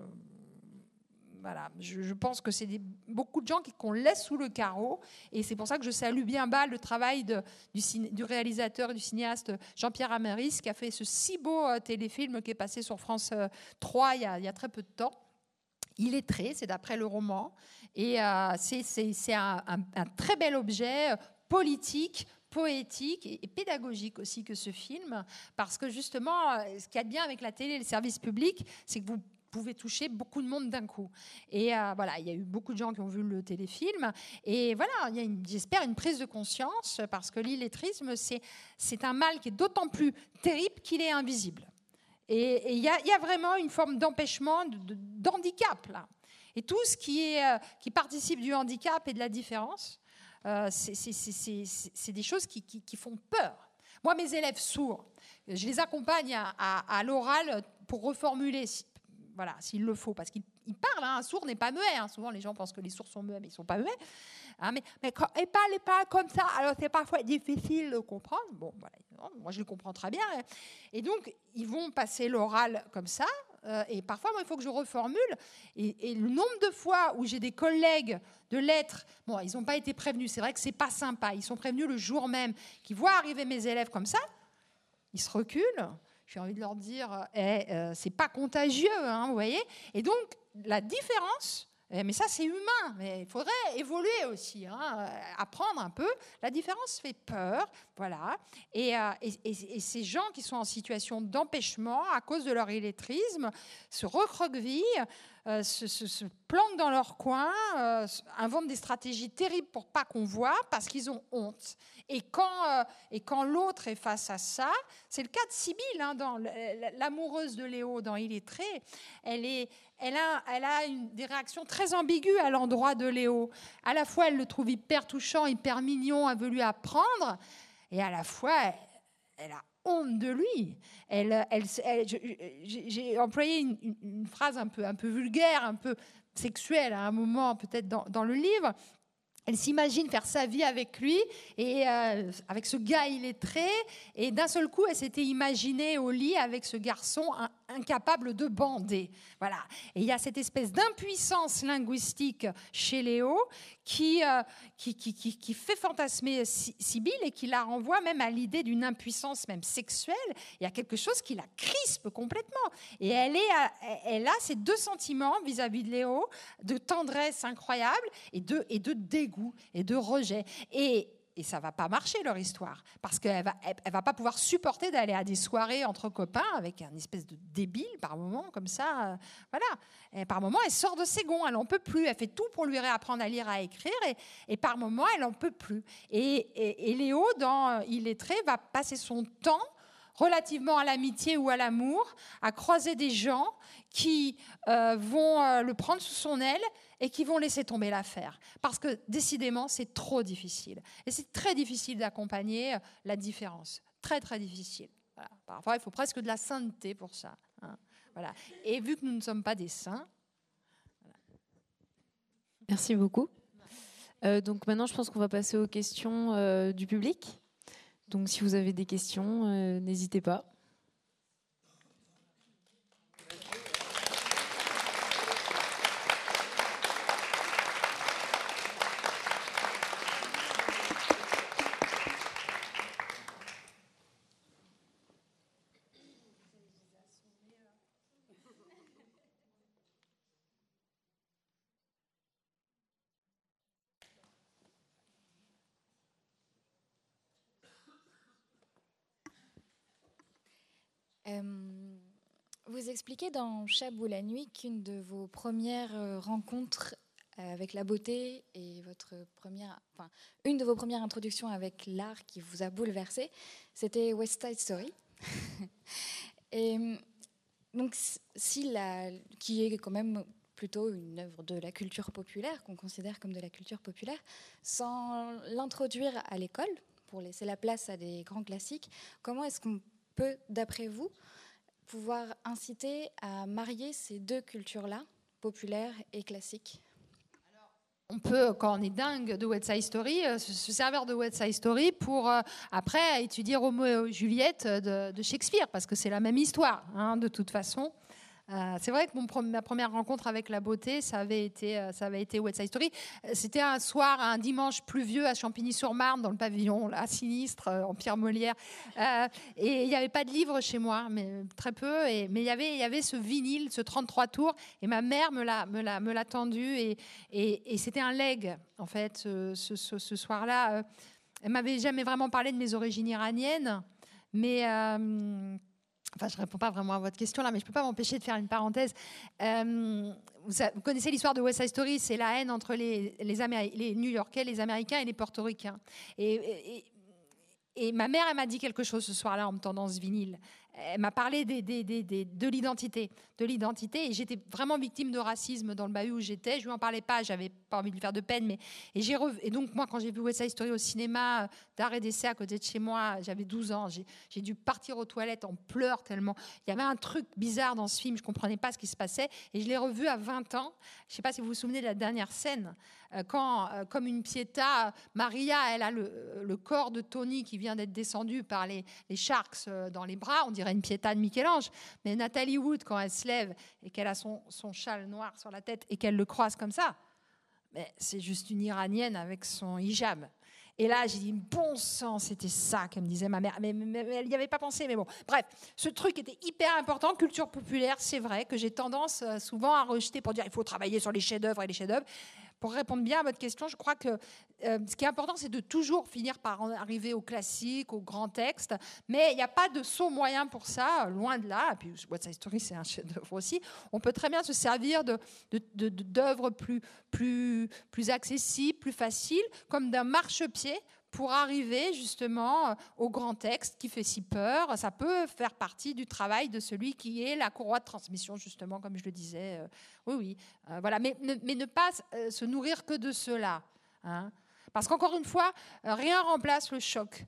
je, pense que c'est beaucoup de gens qu'on laisse sous le carreau, et c'est pour ça que je salue bien bas le travail du, réalisateur et du cinéaste Jean-Pierre Améris, qui a fait ce si beau euh, téléfilm qui est passé sur France 3 euh, il y, a, il y a très peu de temps. Il est très, c'est d'après le roman, et euh, c'est un, un, très bel objet politique, poétique et, pédagogique aussi que ce film, parce que justement, ce qu'il y a de bien avec la télé et le service public, c'est que vous pouvait toucher beaucoup de monde d'un coup. Et euh, voilà, il y a eu beaucoup de gens qui ont vu le téléfilm. Et voilà, il y a, j'espère, une prise de conscience parce que l'illettrisme, c'est, c'est un mal qui est d'autant plus terrible qu'il est invisible. Et il y, y, a vraiment une forme d'empêchement, d'handicap là. Et tout ce qui, est, euh, qui participe du handicap et de la différence, euh, c'est des choses qui, qui, font peur. Moi, mes élèves sourds, je les accompagne à l'oral pour reformuler voilà, s'il le faut, parce qu'il parle, hein, un sourd n'est pas muet. Hein. Souvent, les gens pensent que les sourds sont muets, mais ils ne sont pas muets. Hein, mais, mais quand, et parlez pas comme ça, alors c'est parfois difficile de comprendre. Bon, voilà, moi je le comprends très bien. Et donc, ils vont passer l'oral comme ça. Euh, et parfois, moi, il faut que je reformule. Et, le nombre de fois où j'ai des collègues de lettres, bon, ils n'ont pas été prévenus. C'est vrai que c'est pas sympa. Ils sont prévenus le jour même, qui voient arriver mes élèves comme ça. Ils se reculent j'ai envie de leur dire, eh, euh, c'est pas contagieux, hein, vous voyez. Et donc, la différence, eh, mais ça c'est humain, mais il faudrait évoluer aussi, hein, apprendre un peu. La différence fait peur, voilà. Et, euh, et, ces gens qui sont en situation d'empêchement à cause de leur illettrisme se recroquevillent, euh, se, se, planquent dans leur coin, inventent des stratégies terribles pour pas qu'on voit parce qu'ils ont honte. Et quand, euh, quand l'autre est face à ça, c'est le cas de Sibylle, hein, dans l'amoureuse de Léo dans Il est très, elle, est, elle a, elle a des réactions très ambiguës à l'endroit de Léo. À la fois, elle le trouve hyper touchant, hyper mignon, elle veut apprendre, et à la fois, elle, a honte de lui. Elle, elle, J'ai employé une, phrase un peu, un peu vulgaire, un peu sexuelle à un moment peut-être dans, dans, le livre, elle s'imagine faire sa vie avec lui et euh, avec ce gars illettré. Et d'un seul coup, elle s'était imaginée au lit avec ce garçon incapable de bander. Voilà. Et il y a cette espèce d'impuissance linguistique chez Léo qui, euh, qui, qui, qui, fait fantasmer Sibylle et qui la renvoie même à l'idée d'une impuissance même sexuelle. Il y a quelque chose qui la crispe complètement. Et elle, est, elle a ces deux sentiments vis-à-vis de Léo, de tendresse incroyable et de, et de dégoût et de rejet. Et, et ça va pas marcher leur histoire. Parce qu'elle va elle, va pas pouvoir supporter d'aller à des soirées entre copains avec un espèce de débile par moment comme ça euh, voilà. Et par moment elle sort de ses gonds elle en peut plus. Elle fait tout pour lui réapprendre à lire à écrire. Et, et par moment elle en peut plus. Et, et, Léo dans Il est très va passer son temps relativement à l'amitié ou à l'amour, à croiser des gens qui euh, vont euh, le prendre sous son aile et qui vont laisser tomber l'affaire. Parce que décidément, c'est trop difficile. Et c'est très difficile d'accompagner euh, la différence. Très, très difficile. Parfois, il faut presque de la sainteté pour ça. Hein. Voilà. Et vu que nous ne sommes pas des saints. Merci beaucoup. Donc maintenant, je pense qu'on va passer aux questions du public. Donc si vous avez des questions, n'hésitez pas. vous expliquez dans Chab ou la nuit qu'une de vos premières euh, rencontres euh, avec la beauté et votre première, enfin, une de vos premières introductions avec l'art qui vous a bouleversé, c'était West Side Story. [LAUGHS] et donc, si la, qui est quand même plutôt une œuvre de la culture populaire, qu'on considère comme de la culture populaire, sans l'introduire à l'école, pour laisser la place à des grands classiques, comment est-ce qu'on peut, d'après vous, pouvoir inciter à marier ces deux cultures-là, populaire et classique on peut, quand on est dingue de West Side Story, euh, se servir de West Side Story pour euh, après étudier Roméo et Juliette de, Shakespeare, parce que c'est la même histoire, hein, de toute façon. Euh, c'est vrai que ma première rencontre avec la beauté, ça avait été, euh, ça avait été Story. Euh, c'était un soir, un dimanche pluvieux à Champigny-sur-Marne, dans le pavillon là, sinistre, en Pierre Molière. et il n'y avait pas de livre chez moi, mais très peu. Mais il y avait, il y avait ce vinyle, ce 33 tours, et ma mère me l'a, me l'a, me l'a tendu. Et, et, c'était un leg, en fait, ce, ce, ce soir-là. Elle m'avait jamais vraiment parlé de mes origines iraniennes, mais Enfin, je ne réponds pas vraiment à votre question là, mais je ne peux pas m'empêcher de faire une parenthèse. Euh, vous, connaissez l'histoire de West Side Story, c'est la haine entre les, New-Yorkais, les Américains et les Portoricains. et, et ma mère, elle m'a dit quelque chose ce soir-là en me tendant ce vinyle elle m'a parlé de l'identité, de l'identité, et j'étais vraiment victime de racisme dans le bahut où j'étais. Je lui en parlais pas, j'avais pas envie de lui faire de peine, mais et j'ai et donc moi quand j'ai vu West Side Story au cinéma euh, d'arrêt d'essai à côté de chez moi, j'avais 12 ans, j'ai dû partir aux toilettes en pleurs tellement il y avait un truc bizarre dans ce film, je comprenais pas ce qui se passait, et je l'ai revu à 20 ans. Je sais pas si vous vous souvenez de la dernière scène euh, quand, euh, comme une piéta, Maria, elle a le, corps de Tony qui vient d'être descendu par les, les Sharks dans les bras, on dirait une piéta de Michel-Ange. Mais Nathalie Wood, quand elle se lève et qu'elle a son, son châle noir sur la tête et qu'elle le croise comme ça, mais c'est juste une Iranienne avec son hijab. Et là, j'ai dit, bon sang, c'était ça qu'elle me disait ma mère. Mais, elle n'y avait pas pensé, mais bon. Bref, ce truc était hyper important. Culture populaire, c'est vrai que j'ai tendance euh, souvent à rejeter pour dire il faut travailler sur les chefs-d'œuvre et les chefs-d'œuvre pour répondre bien à votre question, je crois que euh, ce qui est important, c'est de toujours finir par arriver au classique, au grand texte. Mais il n'y a pas de saut moyen pour ça, loin de là. Et puis, What's Story, c'est un chef-d'œuvre aussi. On peut très bien se servir d'œuvres de, plus, plus, plus accessibles, plus faciles, comme d'un marchepied pour arriver justement euh, au grand texte qui fait si peur. Ça peut faire partie du travail de celui qui est la courroie de transmission, justement, comme je le disais. Euh, oui, oui. Euh, voilà. Mais, mais, ne pas se nourrir que de cela. Hein. Parce qu'encore une fois, rien remplace le choc,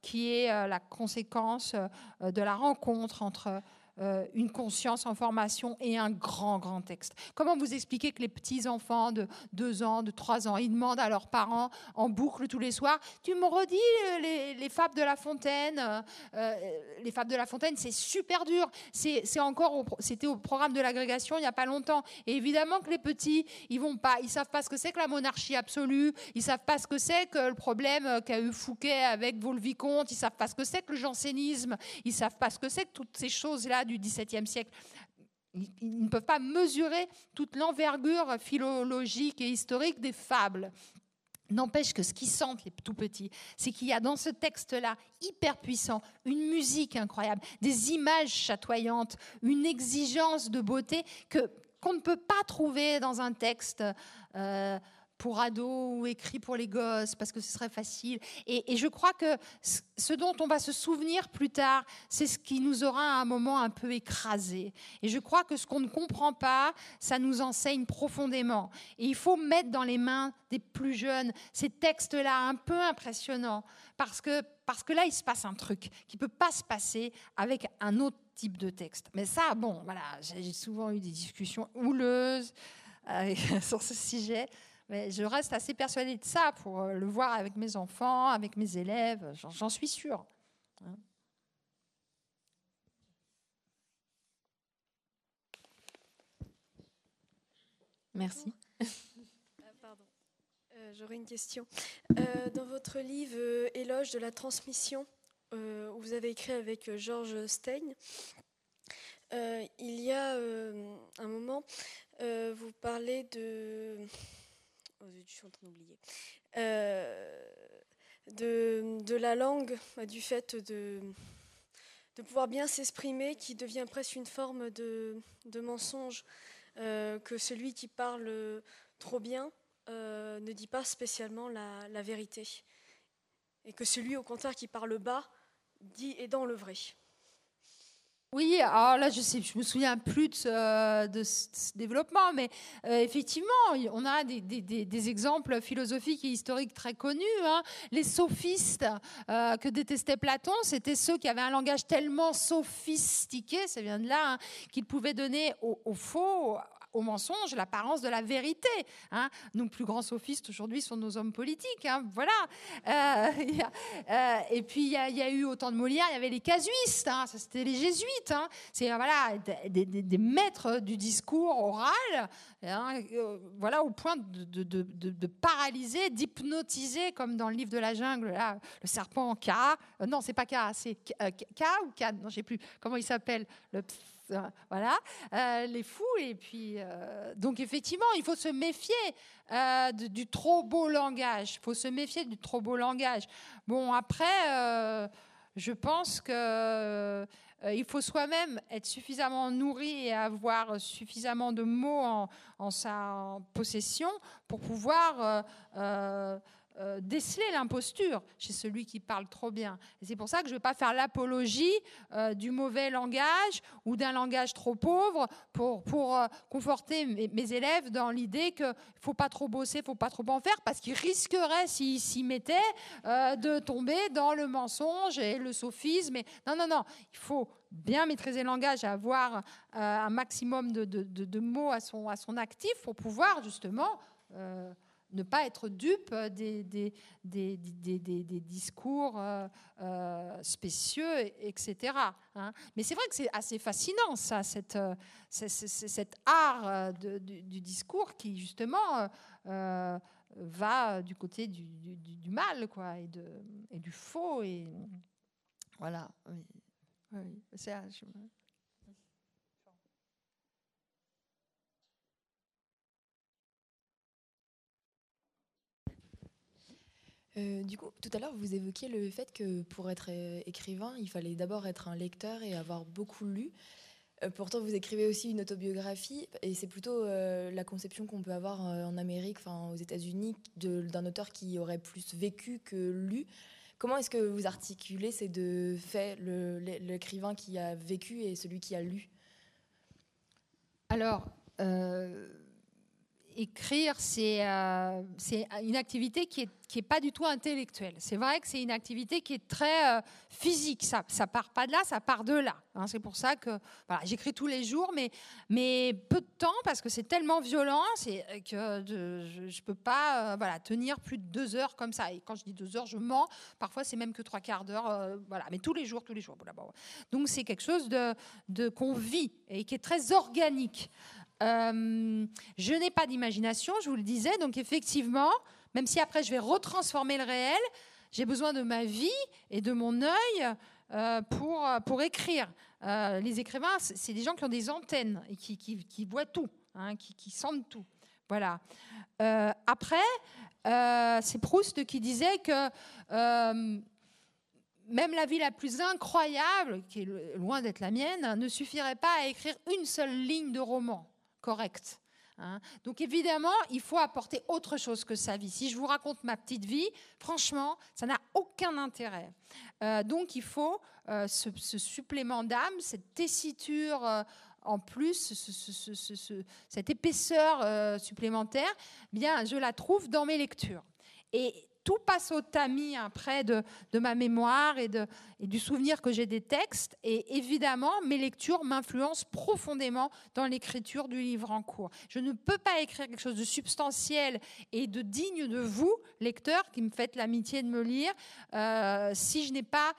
qui est la conséquence de la rencontre entre euh, une conscience en formation et un grand, grand texte. Comment vous expliquer que les petits-enfants de 2 ans, de 3 ans, ils demandent à leurs parents en boucle tous les soirs, tu me redis euh, les, les fables de La Fontaine euh, Les fables de La Fontaine, c'est super dur. C'est encore, c'était au programme de l'agrégation il n'y a pas longtemps. Et évidemment que les petits, ils vont pas, ils savent pas ce que c'est que la monarchie absolue, ils savent pas ce que c'est que le problème qu'a eu Fouquet avec Vaux-le-Vicomte, ils savent pas ce que c'est que le jansénisme, ils savent pas ce que c'est que toutes ces choses-là du XVIIe siècle. Ils ne peuvent pas mesurer toute l'envergure philologique et historique des fables. N'empêche que ce qu'ils sentent, les tout petits, c'est qu'il y a dans ce texte-là, hyper puissant, une musique incroyable, des images chatoyantes, une exigence de beauté que qu'on ne peut pas trouver dans un texte euh, pour ados ou écrit pour les gosses parce que ce serait facile. Et, je crois que ce dont on va se souvenir plus tard, c'est ce qui nous aura à un moment un peu écrasé. Et je crois que ce qu'on ne comprend pas, ça nous enseigne profondément. Et il faut mettre dans les mains des plus jeunes ces textes-là un peu impressionnants parce que, parce que là, il se passe un truc qui ne peut pas se passer avec un autre type de texte. Mais ça, bon, voilà, j'ai souvent eu des discussions houleuses euh, [LAUGHS] sur ce sujet. Je reste assez persuadée de ça pour euh, le voir avec mes enfants, avec mes élèves, j'en suis sûre. Hein. Merci. Ah, euh, j'aurais une question. Euh, dans votre livre Éloge de la transmission, où vous avez écrit avec Georges Stein, il y a un moment, vous parlez de d'oublier. Euh, de, la langue, du fait de, pouvoir bien s'exprimer, qui devient presque une forme de, mensonge, euh, que celui qui parle trop bien euh, ne dit pas spécialement la, la, vérité, et que celui au contraire qui parle bas dit est dans le vrai. Oui, alors là, je je me souviens plus de ce, développement, mais euh, effectivement, on a des, exemples philosophiques et historiques très connus. Hein. Les sophistes euh, que détestait Platon, c'était ceux qui avaient un langage tellement sophistiqué, ça vient de là, hein, qu'ils pouvaient donner au faux, au mensonge l'apparence de la vérité. Hein. Nos plus grands sophistes aujourd'hui sont nos hommes politiques. Hein. Voilà. Euh, [LAUGHS] euh, et puis il y, a eu autant de Molière, il y avait les casuistes. Hein. Ça c'était les jésuites. C'est voilà des, maîtres du discours oral. Euh, voilà au point de, paralyser, d'hypnotiser, comme dans le livre de la jungle, le serpent K. non, c'est pas K, c'est K, ou K. Non, je sais plus comment il s'appelle. Le voilà, euh, les fous. Et puis, euh, donc effectivement, il faut se méfier euh, du trop beau langage. Il faut se méfier du trop beau langage. Bon, après, je pense que il faut soi-même être suffisamment nourri et avoir suffisamment de mots en sa possession pour pouvoir euh, déceler l'imposture chez celui qui parle trop bien. Et c'est pour ça que je ne vais pas faire l'apologie euh, du mauvais langage ou d'un langage trop pauvre pour, pour euh, conforter mes, élèves dans l'idée qu'il ne faut pas trop bosser, il ne faut pas trop en faire, parce qu'ils risqueraient, s'ils s'y mettaient, de tomber dans le mensonge et le sophisme. non, non, non, il faut bien maîtriser le langage, avoir un maximum de, de, de, mots à son, à son actif pour pouvoir justement ne pas être dupe des, des, des, des discours euh, euh, spécieux, etc. Hein. Mais c'est vrai que c'est assez fascinant, ça, cette, euh, cet art du, discours qui, justement, va du côté du, du, mal quoi, et, de, et du faux. Et, voilà. Oui. Euh, du coup, tout à l'heure, vous évoquiez le fait que pour être euh, écrivain, il fallait d'abord être un lecteur et avoir beaucoup lu. Euh, pourtant, vous écrivez aussi une autobiographie, et c'est plutôt la conception qu'on peut avoir en Amérique, enfin aux États-Unis, d'un auteur qui aurait plus vécu que lu. Comment est-ce que vous articulez ces deux faits, l'écrivain qui a vécu et celui qui a lu? Alors, écrire, c'est euh, une activité qui n'est pas du tout intellectuelle. C'est vrai que c'est une activité qui est très euh, physique. Ça ne part pas de là, ça part de là. Hein. c'est pour ça que j'écris tous les jours, mais, peu de temps parce que c'est tellement violent que je ne peux pas euh, tenir plus de deux heures comme ça. Et quand je dis deux heures, je mens. Parfois, c'est même que trois quarts d'heure. mais tous les jours, tous les jours. Donc, c'est quelque chose qu'on vit et qui est très organique. Euh, je n'ai pas d'imagination, je vous le disais, donc effectivement, même si après je vais retransformer le réel, j'ai besoin de ma vie et de mon œil euh, pour, pour écrire. Euh, les écrivains, c'est des gens qui ont des antennes et qui, qui, voient tout, hein, qui, qui, sentent tout. Voilà. après, c'est Proust qui disait que même la vie la plus incroyable, qui est loin d'être la mienne, ne suffirait pas à écrire une seule ligne de roman correct. Hein. Donc évidemment, il faut apporter autre chose que sa vie. Si je vous raconte ma petite vie, franchement, ça n'a aucun intérêt. Euh, donc il faut euh, ce, supplément d'âme, cette tessiture euh, en plus, cette épaisseur supplémentaire, bien, je la trouve dans mes lectures. Et tout passe au tamis après de, ma mémoire et, de, du souvenir que j'ai des textes. Et évidemment, mes lectures m'influencent profondément dans l'écriture du livre en cours. Je ne peux pas écrire quelque chose de substantiel et de digne de vous, lecteurs, qui me faites l'amitié de me lire, euh, si je n'ai pas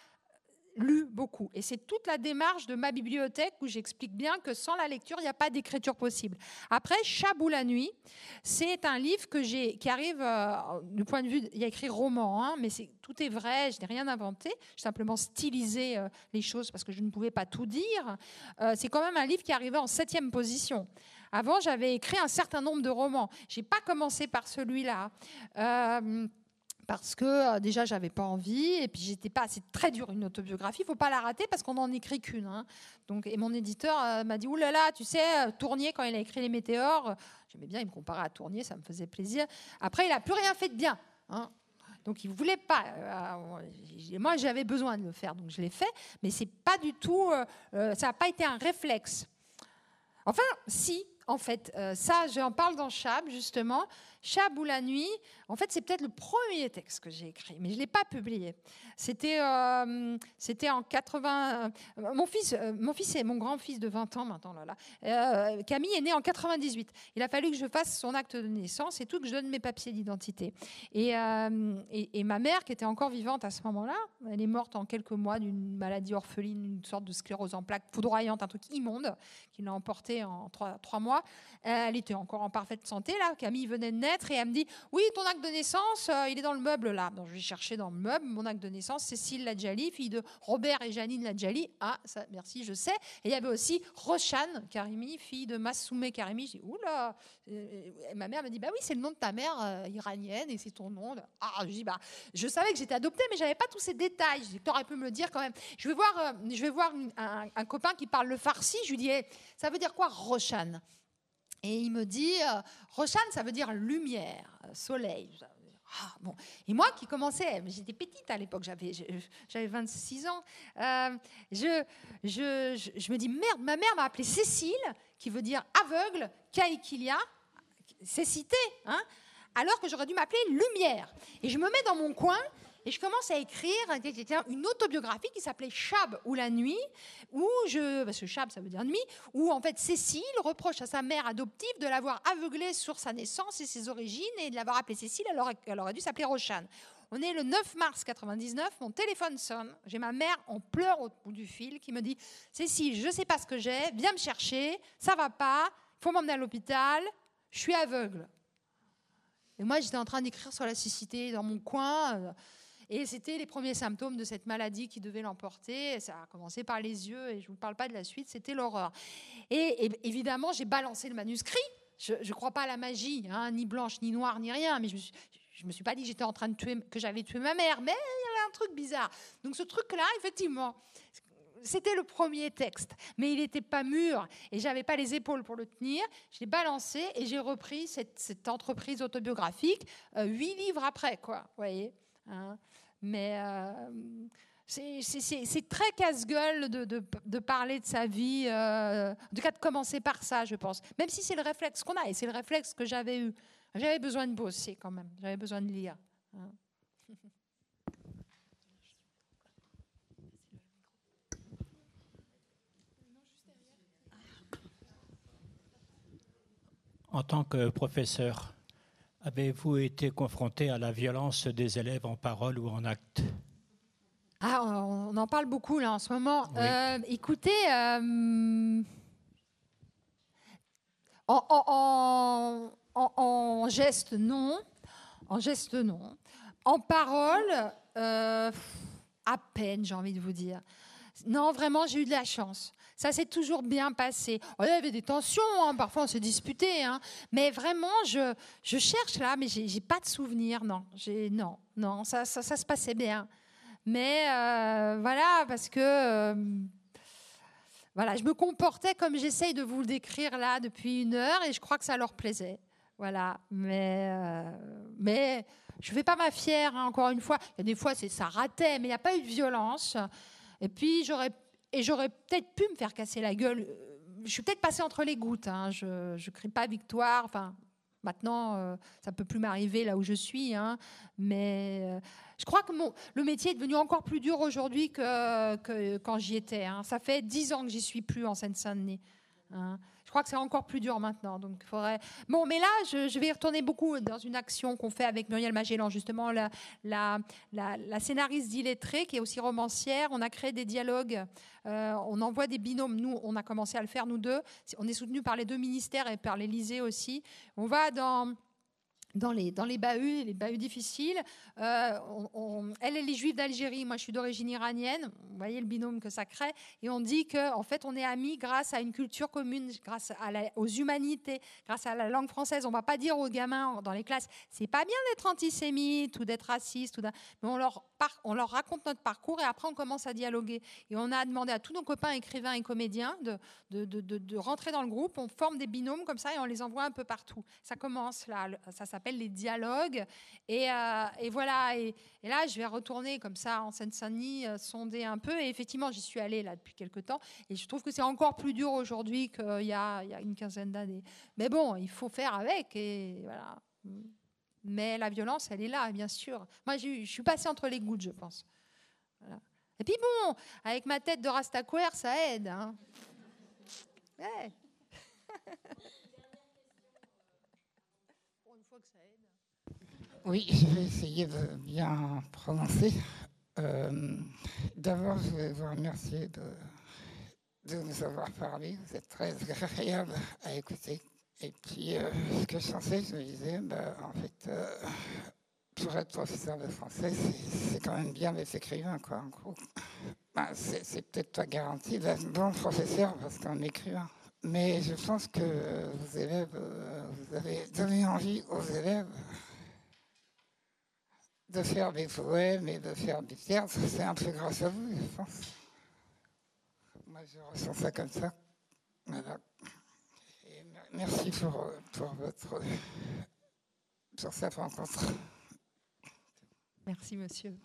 lu beaucoup. Et c'est toute la démarche de ma bibliothèque où j'explique bien que sans la lecture, il n'y a pas d'écriture possible. Après, Chabou la nuit, c'est un livre que j'ai, qui arrive euh, du point de vue, il y a écrit roman, hein, mais c'est, tout est vrai, je n'ai rien inventé, j'ai simplement stylisé euh, les choses parce que je ne pouvais pas tout dire. Euh, c'est quand même un livre qui arrivé en septième position. Avant, j'avais écrit un certain nombre de romans. J'ai pas commencé par celui-là parce que euh, déjà j'avais pas envie et puis j'étais pas c'est très dur une autobiographie il faut pas la rater parce qu'on n'en écrit qu'une hein. donc et mon éditeur euh, m'a dit oulala là là, tu sais euh, Tournier quand il a écrit les météores j'aimais bien il me comparait à Tournier ça me faisait plaisir après il a plus rien fait de bien hein. Donc il voulait pas. Euh, moi, j'avais besoin de le faire, donc je l'ai fait. Mais c'est pas du tout. ça n'a pas été un réflexe. Enfin, si, en fait, ça, j'en parle dans Chab justement. Chab ou la nuit, en fait, c'est peut-être le premier texte que j'ai écrit, mais je ne l'ai pas publié. C'était euh, c'était en 80. Euh, mon fils, euh, mon fils est mon grand-fils de 20 ans maintenant. Là, là. Camille est né en 98. Il a fallu que je fasse son acte de naissance et tout, que je donne mes papiers d'identité. Et, et, ma mère, qui était encore vivante à ce moment-là, elle est morte en quelques mois d'une maladie orpheline, une sorte de sclérose en plaques foudroyante, un truc immonde, qui l'a emporté en trois, trois mois. Elle était encore en parfaite santé, là. Camille venait de naître et elle me dit Oui, ton acte de naissance, il est dans le meuble là. Donc je vais chercher dans le meuble mon acte de naissance Cécile Ladjali, fille de Robert et Janine Ladjali. Ah, ça, merci, je sais. Et il y avait aussi Rochane Karimi, fille de Massoumé Karimi. Je dis, oula Ma mère me dit, bah oui, c'est le nom de ta mère euh, iranienne et c'est ton nom. Ah, je dis, bah, je savais que j'étais adoptée, mais j'avais pas tous ces détails. Je dis, aurais pu me le dire quand même. Je vais voir, euh, je vais voir un, copain qui parle le farsi. Je lui dis, eh, ça veut dire quoi, Rochane et il me dit, euh, ça veut dire lumière, soleil. Ah, bon. Et moi qui commençais, j'étais petite à l'époque, j'avais, j'avais 26 ans, euh, je, je, je, me dis, merde, ma mère m'a appelée Cécile, qui veut dire aveugle, Kaikilia, c'est cité, hein, alors que j'aurais dû m'appeler Lumière. Et je me mets dans mon coin et je commence à écrire une autobiographie qui s'appelait Chab ou la nuit, où je, parce que Chab ça veut dire nuit, où en fait Cécile reproche à sa mère adoptive de l'avoir aveuglée sur sa naissance et ses origines et de l'avoir appelée Cécile alors qu'elle aurait dû s'appeler Rochane. On est le 9 mars 99, mon téléphone sonne. J'ai ma mère en pleurs au bout du fil qui me dit Cécile, je ne sais pas ce que j'ai, viens me chercher, ça va pas, faut m'emmener à l'hôpital, je suis aveugle. Et moi, j'étais en train d'écrire sur la cécité dans mon coin. Et c'était les premiers symptômes de cette maladie qui devait l'emporter. Ça a commencé par les yeux et je ne vous parle pas de la suite, c'était l'horreur. Et, évidemment, j'ai balancé le manuscrit. Je ne crois pas à la magie, hein, ni blanche, ni noire, ni rien, mais je ne me suis pas dit que j'étais tuer, j'avais tué ma mère, mais il y avait un truc bizarre. Donc ce truc-là, effectivement, c'était le premier texte, mais il n'était pas mûr et j'avais pas les épaules pour le tenir. Je l'ai balancé et j'ai repris cette, entreprise autobiographique euh, huit livres après, quoi. Voyez. Hein. Mais euh, c'est très casse-gueule de, parler de sa vie, euh, en tout cas de commencer par ça, je pense. Même si c'est le réflexe qu'on a, et c'est le réflexe que j'avais eu. J'avais besoin de bosser quand même, j'avais besoin de lire. Hein. En tant que professeur, Avez-vous été confronté à la violence des élèves en parole ou en acte? Ah, on en parle beaucoup là en ce moment. Euh, écoutez, euh, en, en, geste non, en geste non. En parole, euh, à peine, j'ai envie de vous dire. Non, vraiment, j'ai eu de la chance. Ça s'est toujours bien passé. Oh, il y avait des tensions, hein, parfois on s'est disputé, hein. mais vraiment, je, je cherche là, mais j'ai pas de souvenir, non. Non, non, ça, ça, se passait bien. Mais euh, voilà, parce que euh, voilà, je me comportais comme j'essaye de vous le décrire là depuis une heure, et je crois que ça leur plaisait. Voilà, mais, euh, mais je ne fais pas ma fière, hein, encore une fois. Des fois, ça ratait, mais il n'y a pas eu de violence. Et puis, j'aurais et j'aurais peut-être pu me faire casser la gueule. Je suis peut-être passée entre les gouttes. Hein. Je ne crie pas victoire. Enfin, maintenant, euh, ça ne peut plus m'arriver là où je suis. Hein. Mais euh, je crois que le métier est devenu encore plus dur aujourd'hui que, quand j'y étais. Hein. Ça fait dix ans que j'y suis plus en Seine-Saint-Denis. Je crois que c'est encore plus dur maintenant. Donc, faudrait... Bon, mais là, je, vais retourner beaucoup dans une action qu'on fait avec Muriel Magellan, justement, la, scénariste d'Illettré, qui est aussi romancière. On a créé des dialogues, euh, on envoie des binômes. Nous, on a commencé à le faire, nous deux. On est soutenu par les deux ministères et par l'Élysée aussi. On va dans dans les, dans les bahuts, les bahuts difficiles. Euh, elle, elle est juive d'Algérie, moi je suis d'origine iranienne. Vous voyez le binôme que ça crée. Et on dit qu'en en fait, on est amis grâce à une culture commune, grâce à aux humanités, grâce à la langue française. On ne va pas dire aux gamins dans les classes, c'est pas bien d'être antisémite ou d'être raciste, mais on leur, on leur raconte notre parcours et après on commence à dialoguer. Et on a demandé à tous nos copains écrivains et comédiens de, de, de, de rentrer dans le groupe. On forme des binômes comme ça et on les envoie un peu partout. Ça commence là, ça s'appelle les dialogues. Et, et voilà, et, là, je vais retourner comme ça en Seine-Saint-Denis, sonder un peu. Et effectivement, j'y suis allée là depuis quelques temps. Et je trouve que c'est encore plus dur aujourd'hui qu'il y, y a, une quinzaine d'années. Mais bon, il faut faire avec. Et voilà. Mais la violence, elle est là, bien sûr. Moi, je, suis passée entre les gouttes, je pense. Et puis bon, avec ma tête de Rastaquaire, ça aide. Hein. [LAUGHS] Oui, je vais essayer de bien prononcer. Euh, d'abord, je vais vous remercier de, nous avoir parlé. Vous êtes très agréable à écouter. Et puis, euh, ce que je pensais, je me disais, bah, en fait, euh, pour être professeur de français, c'est quand même bien d'être écrivain, quoi, en gros. Bah, c'est peut-être pas garanti d'être bon professeur parce qu'on est écrivain. Mais je pense que vos élèves, vous avez donné envie aux élèves de faire des poèmes et de faire des théâtres. C'est un peu grâce à vous, je pense. Moi, je ressens ça comme ça. Voilà. Merci pour, pour, votre, pour cette rencontre. Merci, monsieur.